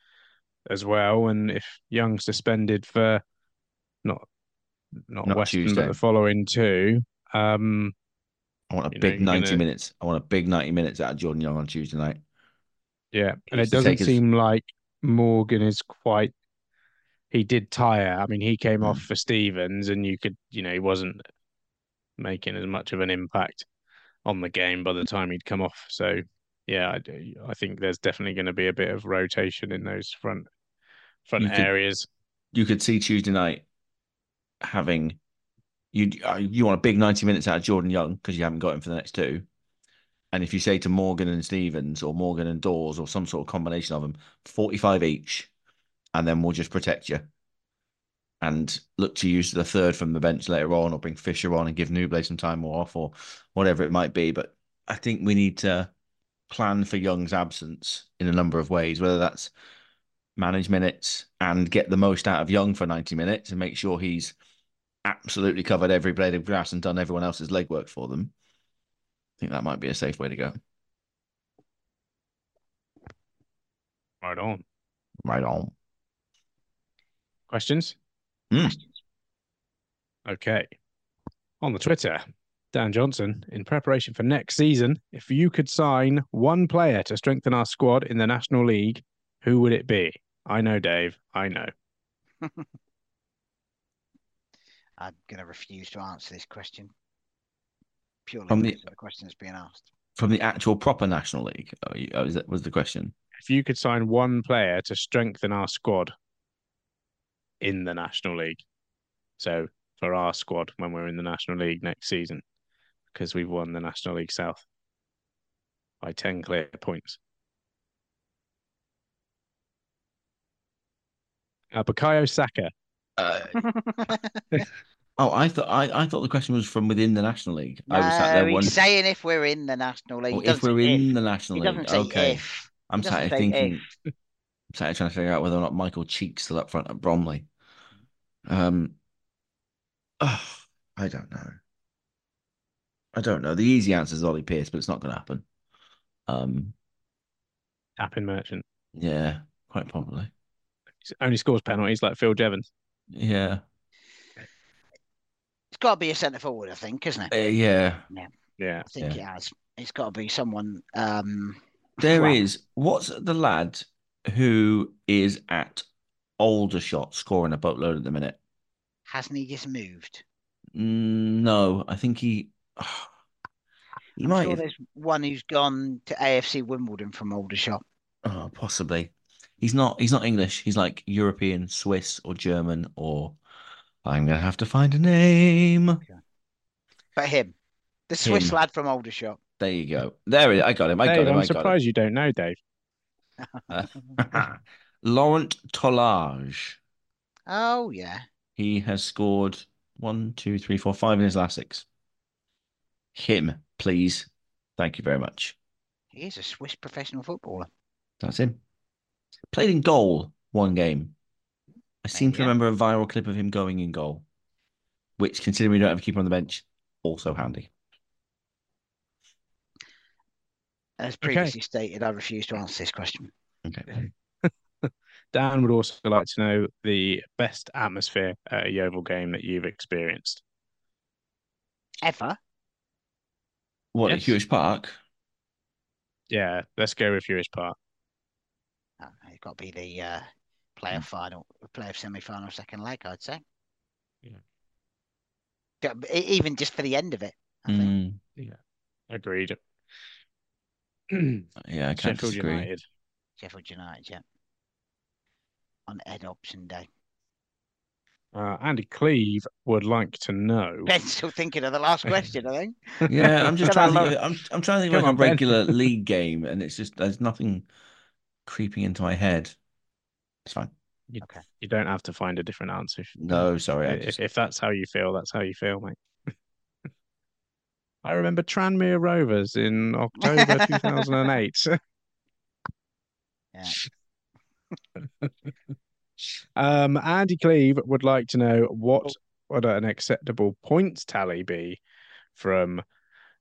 as well. And if Young suspended for not not, Not Weston Tuesday. but the following two, um, I want a You know, big 90 gonna- minutes. I want a big 90 minutes out of Jordan Young on Tuesday night. yeah, and it doesn't his- seem like Morgan is quite. He did tire. I mean, he came off Mm. for Stevens, and you could, you know, he wasn't making as much of an impact on the game by the time he'd come off. So, yeah, I, I think there's definitely going to be a bit of rotation in those front front You could- areas. you could see Tuesday night having you uh, you want a big 90 minutes out of Jordan Young because you haven't got him for the next two. And if you say to Morgan and Stevens or Morgan and Dawes or some sort of combination of them, 45 each, and then we'll just protect you. And look to use the third from the bench later on or bring Fisher on and give Nouble some time off or whatever it might be. But I think we need to plan for Young's absence in a number of ways, whether that's manage minutes and get the most out of Young for 90 minutes and make sure he's absolutely covered every blade of grass and done everyone else's legwork for them. I think that might be a safe way to go. Right on. Right on. Questions? Hmm. Okay. On the Twitter, Dan Johnson, in preparation for next season, if you could sign one player to strengthen our squad in the National League, who would it be? I know, Dave. I know. I'm going to refuse to answer this question purely From the- the question that's being asked. From the actual proper National League. Oh, you- oh, is that was the question? If you could sign one player to strengthen our squad in the National League, so for our squad when we're in the National League next season, because we've won the National League South by 10 clear points. Uh, Bukayo Saka. Uh, oh, I thought I, I thought the question was from within the National League. I was sat there no, he's wondering saying if we're in the National League. oh, if we're say in if. the National He League. say Okay. if. I'm He sat here thinking if. I'm sat here trying to figure out whether or not Michael Cheek's still up front at Bromley. Um oh, I don't know. I don't know. The easy answer is Ollie Pearce, but it's not gonna happen. Um Tapping merchant. yeah, quite probably. He only scores penalties like Phil Jevons. Yeah. It's got to be a centre forward, I think, isn't it? Uh, yeah. Yeah. I think yeah. it has. It's got to be someone. Um, There Wow. is. What's the lad who is at Aldershot scoring a boatload at the minute? hasn't he just moved? Mm, No, I think he. he I'm might. sure have- there's one who's gone to AFC Wimbledon from Aldershot. Oh, possibly. He's not. He's not English. He's like European, Swiss, or German, or I'm gonna have to find a name. But him, the Swiss Him. lad from Aldershot. There you go. There it. I got him. I got Dave, him. I'm I got surprised you don't know, Dave. him. Uh, Lorent Tolaj. Oh yeah, He has scored one, two, three, four, five in his last six. Him, please. Thank you very much. he is a Swiss professional footballer. That's him. Played in goal one game. I seem to yeah. remember a viral clip of him going in goal, which, considering we don't have a keeper on the bench, also handy. As previously stated, I refuse to answer this question. Okay. Dan would also like to know the best atmosphere at a Yeovil game that you've experienced. Ever? What at Yes. Huish Park? Yeah, let's go with Huish Park. Oh, it's got to be the uh, playoff final, playoff semi-final, second leg. I'd say. Yeah. Yeah, but Even just for the end of it, I think. Mm, Agreed. yeah, I can't Sheffield disagree. United. Sheffield United, yeah. On Ed Option Day. Uh, Andy Cleve would like to know. Ben's still thinking of the last question, I think. Yeah, I'm just trying to think. Lo- Of, I'm I'm trying to think of Come like on, a regular league game, and it's just there's nothing creeping into my head. It's fine. You don't have to find a different answer. if- No, sorry. If, just, if that's how you feel, that's how you feel, mate. I remember Tranmere Rovers in October 2008. Yeah. Um, Andy Cleve would like to know what would an acceptable points tally be from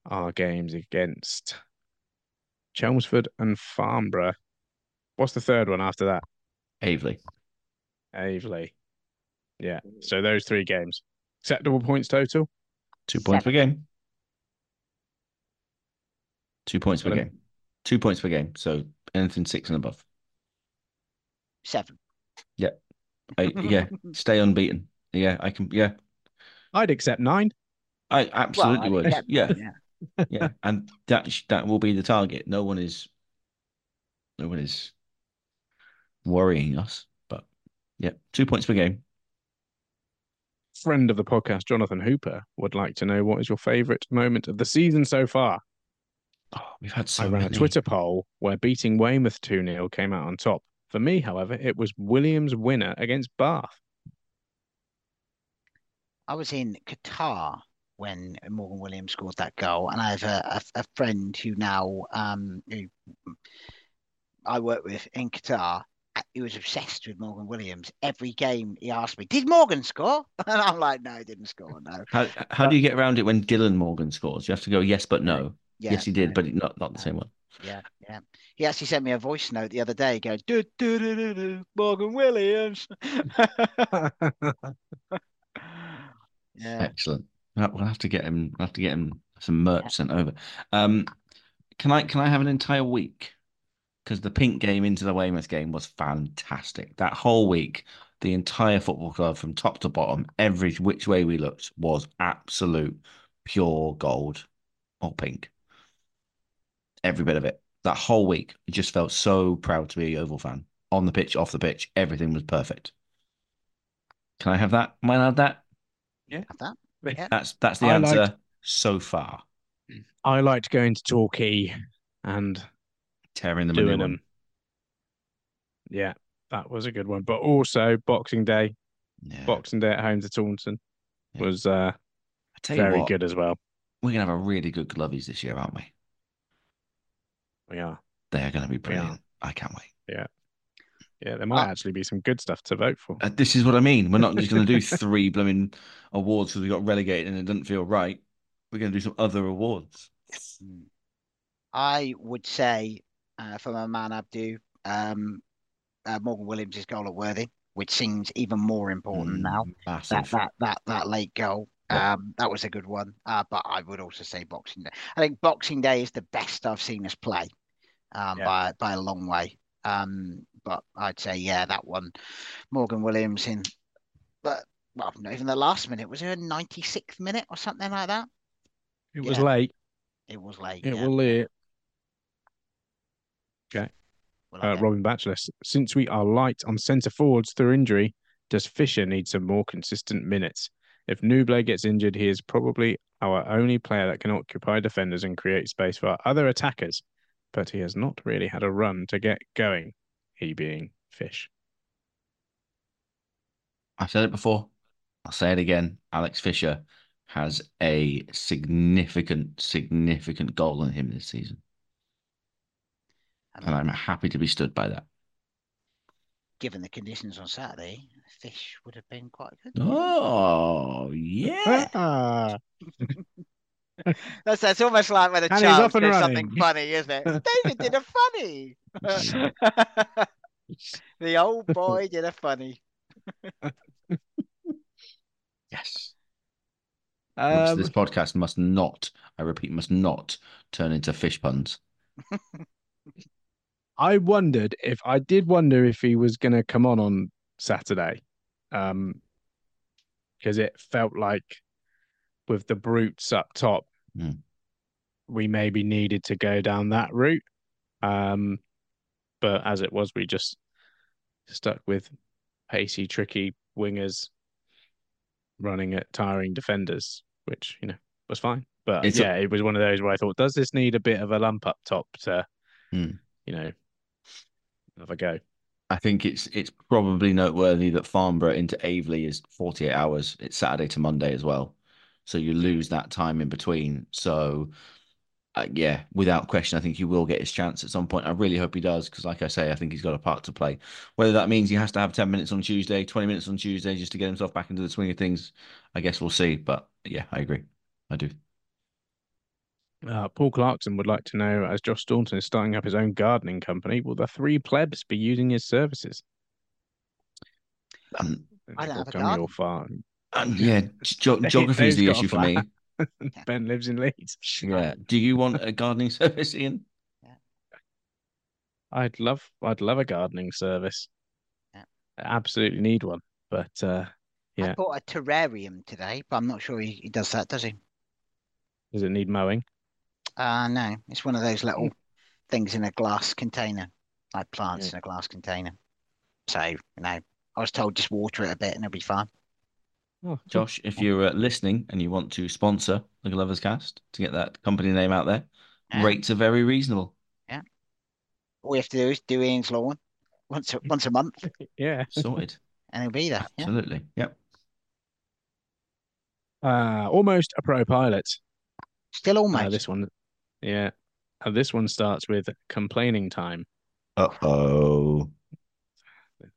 our games against Chelmsford and Farnborough. What's the third one after that? Aveley. Avely. Yeah. So those three games. Acceptable points total? Two points per game. Two points per Pardon? game. Two points per game. So anything six and above. Seven. I, yeah, stay unbeaten. Yeah, I can. Yeah, I'd accept nine. I absolutely I'd accept Yeah, yeah. yeah, and that that will be the target. No one is, no one is worrying us. But yeah, two points per game. Friend of the podcast, Jonathan Hooper, would like to know what is your favourite moment of the season so far? Oh, we've had so I ran many. a Twitter poll where beating Weymouth 2 0 came out on top. For me, however, it was Williams' winner against Bath. I was in Qatar when Morgan Williams scored that goal, and I have a, a, a friend who now um who I work with in Qatar. He was obsessed with Morgan Williams. Every game he asked me, "Did Morgan score?" And I'm like, "No, he didn't score. No." How how do you get around it when Dylan Morgan scores? You have to go yes, but no. Yeah, yes, he did, no, but not not the same one. yeah, yeah. He actually sent me a voice note the other day, going, "Do do do do do, Morgan Williams." yeah, Excellent. We'll have to get him. We'll have to get him some merch sent over. Um, can I can I have an entire week? Because the pink game into the Weymouth game was fantastic. That whole week, the entire football club from top to bottom, every which way we looked was absolute pure gold or pink. Every bit of it. That whole week, I just felt so proud to be a Yeovil fan. On the pitch, off the pitch, everything was perfect. Can I have that? Am I allowed that? have that. Yeah. That's that's the I answer liked- so far. Hmm. I liked going to Torquay and Tearing them a new doing one. them. Yeah, that was a good one. But also Boxing Day, Yeah. Boxing Day at home to Taunton Yeah. was uh, I tell you very what, good as well. we're gonna have a really good glovies this year, aren't we? We are. They are gonna be brilliant. I can't wait. Yeah, Yeah, there might Uh, actually be some good stuff to vote for. Uh, this is what I mean. We're not just gonna do three blooming awards because we got relegated and it doesn't feel right. We're gonna do some other awards. I would say, uh, for my man Abdu, um, uh, Morgan Williams' goal at Worthing, which seems even more important Mm, now. That Massive. that that that late goal, Yeah. um, that was a good one. Uh, but I would also say Boxing Day. I think Boxing Day is the best I've seen us play, um, Yeah. by by a long way. Um, but I'd say yeah, that one, Morgan Williams in, but well, not even the last minute. Was it a ninety sixth minute or something like that? It was Yeah. late. It was late. It was late. Well, Uh, Robin Batchelor, since we are light on centre forwards through injury, does Fisher need some more consistent minutes? If Nouble gets injured, he is probably our only player that can occupy defenders and create space for our other attackers, but he has not really had a run to get going, he being Fish. I've said it before. I'll say it again. Alex Fisher has a significant, significant goal in him this season. I And I'm happy to be stood by that. given the conditions on Saturday, fish would have been quite good. Oh, yeah. Ah, That's that's almost like when a And he's child off and something funny, isn't it? David did a funny. the old boy did a funny. Yes. um, this podcast must not, I repeat, must not turn into fish puns. I wondered if I did wonder if he was going to come on on Saturday, um, because it felt like with the brutes up top, Hmm. we maybe needed to go down that route. Um, but as it was, we just stuck with pacey, tricky wingers running at tiring defenders, which you know was fine. But It's a- yeah, it was one of those where I thought, does this need a bit of a lump up top to, Hmm. you know, have a go? I think it's it's probably noteworthy that Farnborough into Aveley is 48 hours. It's Saturday to Monday as well. So you lose that time in between. So uh, yeah, without question, I think he will get his chance at some point. I really hope he does because, like I say, I think he's got a part to play. Whether that means he has to have 10 minutes on Tuesday, 20 minutes on Tuesday just to get himself back into the swing of things, I guess we'll see. But yeah, I agree. I do. Uh, Paul Clarkson would like to know, as Josh Staunton is starting up his own gardening company, will the three plebs be using his services? Um, I don't have a garden. your farm. um, yeah, ge- geography is the issue for me. Ben lives in Leeds. Yeah. Do you want a gardening service, Ian? I'd love, I'd love a gardening service. Yeah. I absolutely need one, but uh, I bought a terrarium today, but I'm not sure he, he does that, does he? does it need mowing? Uh no. It's one of those little things in a glass container, like plants Yeah. in a glass container. So, you know, I was told just water it a bit and it'll be fine. Oh, Josh, if you're uh, listening and you want to sponsor the Gloverscast to get that company name out there, Yeah. rates are very reasonable. Yeah. All we have to do is do Ian's lawn once a, once a month yeah. Sorted. and it'll be there. Yeah. Absolutely. Yep. Uh, almost a pro pilot. Still Uh, almost. this one, yeah. Uh, this one starts with complaining time, Uh oh.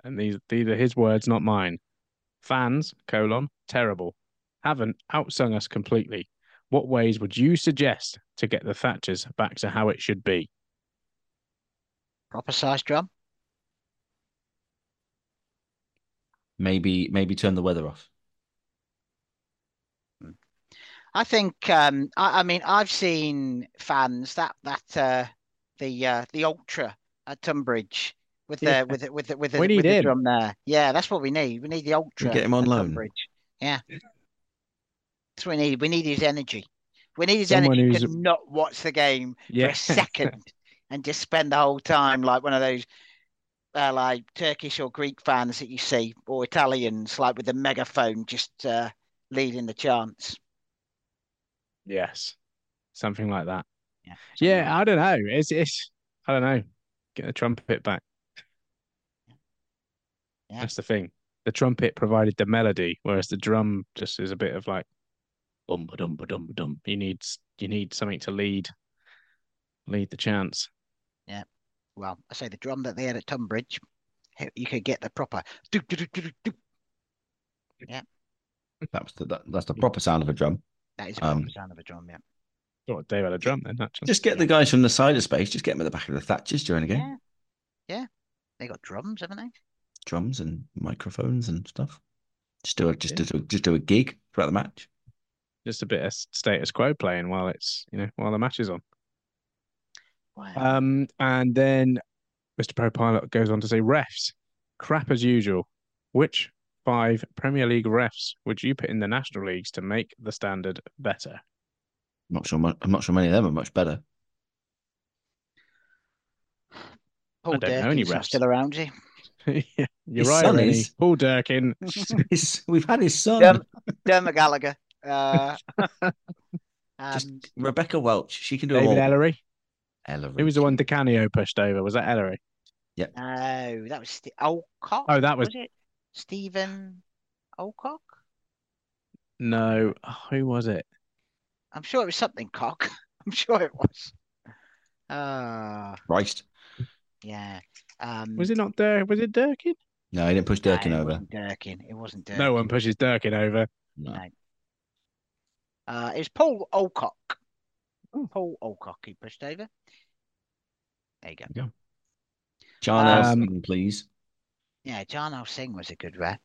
and these these are his words, not mine. Fans colon terrible haven't outsung us completely. What ways would you suggest to get the Thatchers back to how it should be? Proper size drum. Maybe maybe turn the weather off. I think um I, I mean I've seen fans that that uh the uh the ultra at Tonbridge with the Yeah. with the, with the, with the, We need with the drum there. Yeah, that's what we need. We need the ultra get him on at loan. Tonbridge. Yeah. That's what we need. We need his energy. We need his Someone energy who's- to not watch the game for a second and just spend the whole time like one of those uh, like Turkish or Greek fans that you see or Italians like with the megaphone just uh, leading the chants. Yes, something like that. Yeah. something like Yeah, I don't know. It's it's I don't know. Get the trumpet back. Yeah. That's the thing. The trumpet provided the melody, whereas the drum just is a bit of like bum ba dum ba dum ba dum. You need you need something to lead lead the chance. Yeah. Well, I say the drum that they had at Tonbridge, you could get the proper. do, do, do, do, do, do. That was the, that, that's the proper sound of a drum. That is a proper Um, sound of a drum, yeah. Thought Dave had a drum then, actually. Just get the guys from the side of space. Just get them at the back of the Thatchers during a game. Yeah. Yeah. They got drums, haven't they? Drums and microphones and stuff. Just do a just Yeah. do just do a gig throughout the match. Just a bit of status quo playing while it's you know while the match is on. Wow. Um, and then Mr. Pro Pilot goes on to say refs, crap as usual. Which five Premier League refs would you put in the national leagues to make the standard better? I'm not sure. I'm not sure many of them are much better. Paul don't know any refs. still around, you. yeah, you're His right, son is. Paul Durkin. His- we've had his son. Derm- Dermot Gallagher. Uh, Just and Rebecca Welch. She can do David them all. Elleray. Elleray. Who was the one Di Canio pushed over? Was that Elleray? Yeah. no, that was St- Alcock. Oh, that was- it Stephen Alcock? No. Who was it? I'm sure it was something cock. I'm sure it was. Ah, Christ. yeah. Um, Was it not Dur? Was it Durkin? No, he didn't push no, Durkin it over. wasn't Durkin. It wasn't Durkin. No one pushes Durkin over. No. No. Uh, it was Paul Alcock. Oh. Paul Alcock he pushed over. There you go. John Um, Elson, please. Yeah, John L. Singh was a good ref.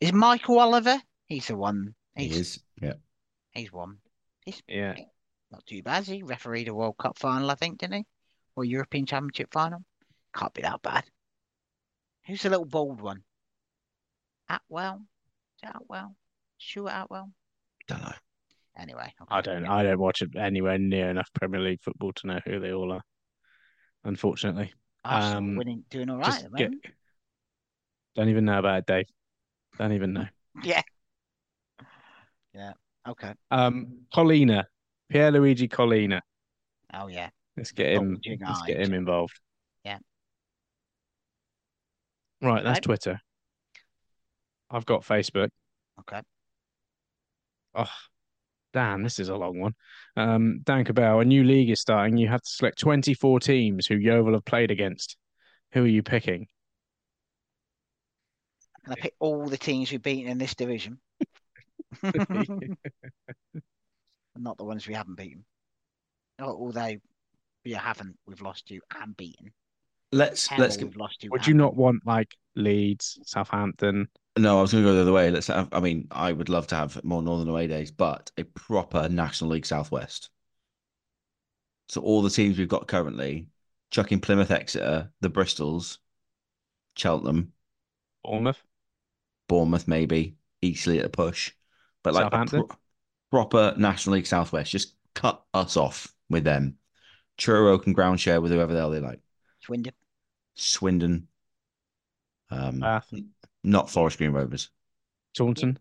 Is Michael Oliver? He's the one. He's, He He's is. Yeah. he's one. He's Yeah. not too bad. He refereed a World Cup final, I think, didn't he? Or European Championship final. Can't be that bad. Who's the little bald one? Attwell? Is it Attwell? Stuart Attwell? Don't know. Anyway, I don't. yeah. I don't watch it anywhere near enough Premier League football to know who they all are. Unfortunately, Arsenal um, winning, doing all right just at the get. Moment. Don't even know about it, Dave. Don't even know. Yeah. Yeah. Okay. Um, Collina, Pierluigi Collina. Oh yeah. Let's get him. Bulging Let's get him involved. Yeah. Right, that's Okay. Twitter. I've got Facebook. Okay. Oh, damn, this is a long one. Um, Dan Cabell, a new league is starting. You have to select 24 teams who Yeovil have played against. Who are you picking? Can I pick all the teams we've beaten in this division? Not the ones we haven't beaten. Although we haven't, we've lost you and beaten. Let's Hell, let's. we've lost you. Would and you not want like Leeds, Southampton? No, I was going to go the other way. Let's have. I mean, I would love to have more Northern away days, but a proper National League Southwest. So all the teams we've got currently, chucking Plymouth, Exeter, the Bristols, Cheltenham, Bournemouth? Bournemouth, maybe Eastleigh at a push, but like a pro- proper National League Southwest. Just cut us off with them. Truro can ground share with whoever the hell they like. Swindon? Swindon, um, Bath? not Forest Green Rovers. Taunton?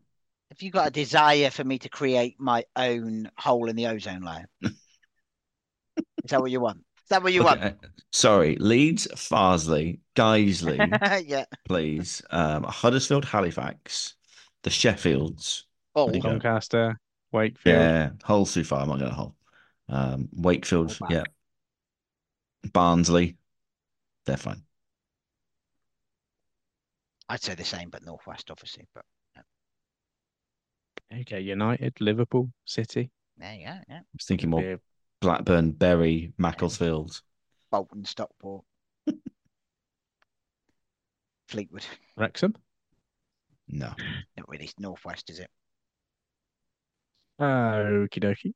Have you got a desire for me to create my own hole in the ozone layer? Is that what you want? Is that what you want? Sorry, Leeds, Farsley, Guiseley, yeah. please. Um, Huddersfield, Halifax, the Sheffields. Oh, There. Doncaster? Wakefield? Yeah, Hull's too far. I'm not going to Hull. Um, Wakefield, Hull yeah. Barnsley, they're fine. I'd say the same, but northwest, obviously. But Okay, United, Liverpool, City. there you go. Yeah. I was thinking more Yeah. Blackburn, Bury, Macclesfield. Bolton, Stockport, Fleetwood. Wrexham? No. Not really northwest, is it? Okie dokie.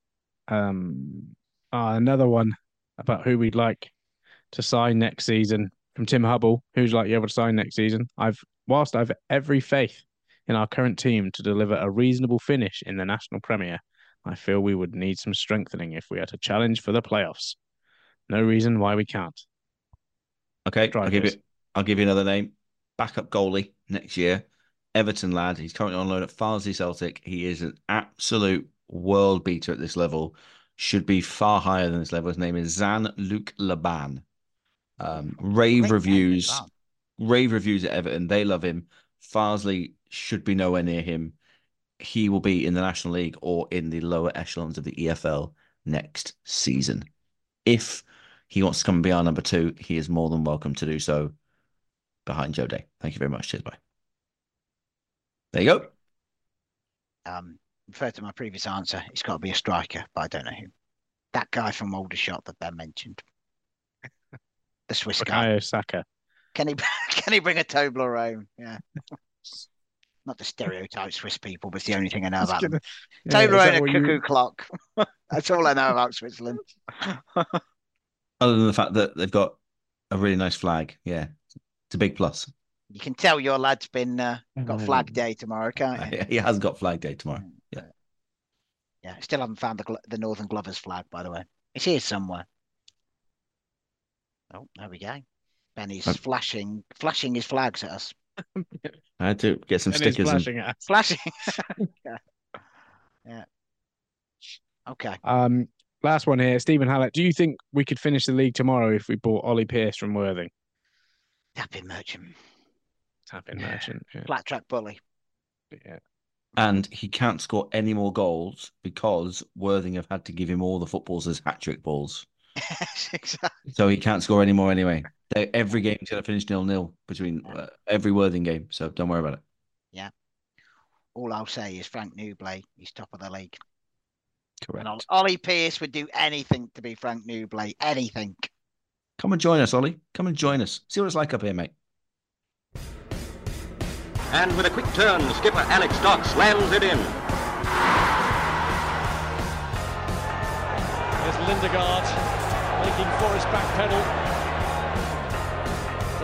Um, ah, another one about who we'd like to sign next season from Tim Hubble. Who's like you able to sign next season? I've whilst I've every faith in our current team to deliver a reasonable finish in the National Premier, I feel we would need some strengthening if we are to challenge for the playoffs. No reason why we can't. Okay, I'll give you I'll give you another name. Backup goalie next year. Everton lad. He's currently on loan at Farsley Celtic. He is an absolute world beater at this level. Should be far higher than this level. His name is Zan-Luk Leban. Um, rave Great reviews. Rave reviews at Everton. They love him. Farsley should be nowhere near him. He will be in the National League or in the lower echelons of the EFL next season. If he wants to come and be our number two, he is more than welcome to do so behind Joe Day. Thank you very much. Cheers. Bye. There you go. Um, refer to my previous answer. It's got to be a striker, but I don't know who. That guy from Aldershot that Ben mentioned. The Swiss guy. Bukayo Saka. Can he can he bring a Tobler home? Yeah. Not the stereotype Swiss people, but it's the only thing I know about them. Yeah, is Toblerone and a what you- cuckoo clock. That's all I know about Switzerland. Other than the fact that they've got a really nice flag. Yeah. It's a big plus. You can tell your lad's been uh, got Flag Day tomorrow, can't you? He has got Flag Day tomorrow. Yeah. Yeah, still haven't found the the Northern Glovers flag, by the way. It's here somewhere. Oh, there we go. Benny's Um, flashing, flashing his flags at us. I had to get some And stickers. And, flashing at. Flashing. yeah. yeah. Okay. Um, last one here, Stephen Hallett. Do you think we could finish the league tomorrow if we bought Ollie Pearce from Worthing? Happy merchant. Tapping merchant. Yeah. Flat track bully. yeah. and he can't score any more goals because Worthing have had to give him all the footballs as hat trick balls. exactly. So he can't score anymore anyway. They, every game's going to finish nil nil between uh, every Worthing game. So don't worry about it. Yeah. All I'll say is Frank Nouble, he's top of the league. Correct. And Ollie Pearce would do anything to be Frank Nouble. Anything. Come and join us, Ollie. Come and join us. See what it's like up here, mate. And with a quick turn, skipper Alex Dock slams it in. There's Lindegaard making Forrest backpedal.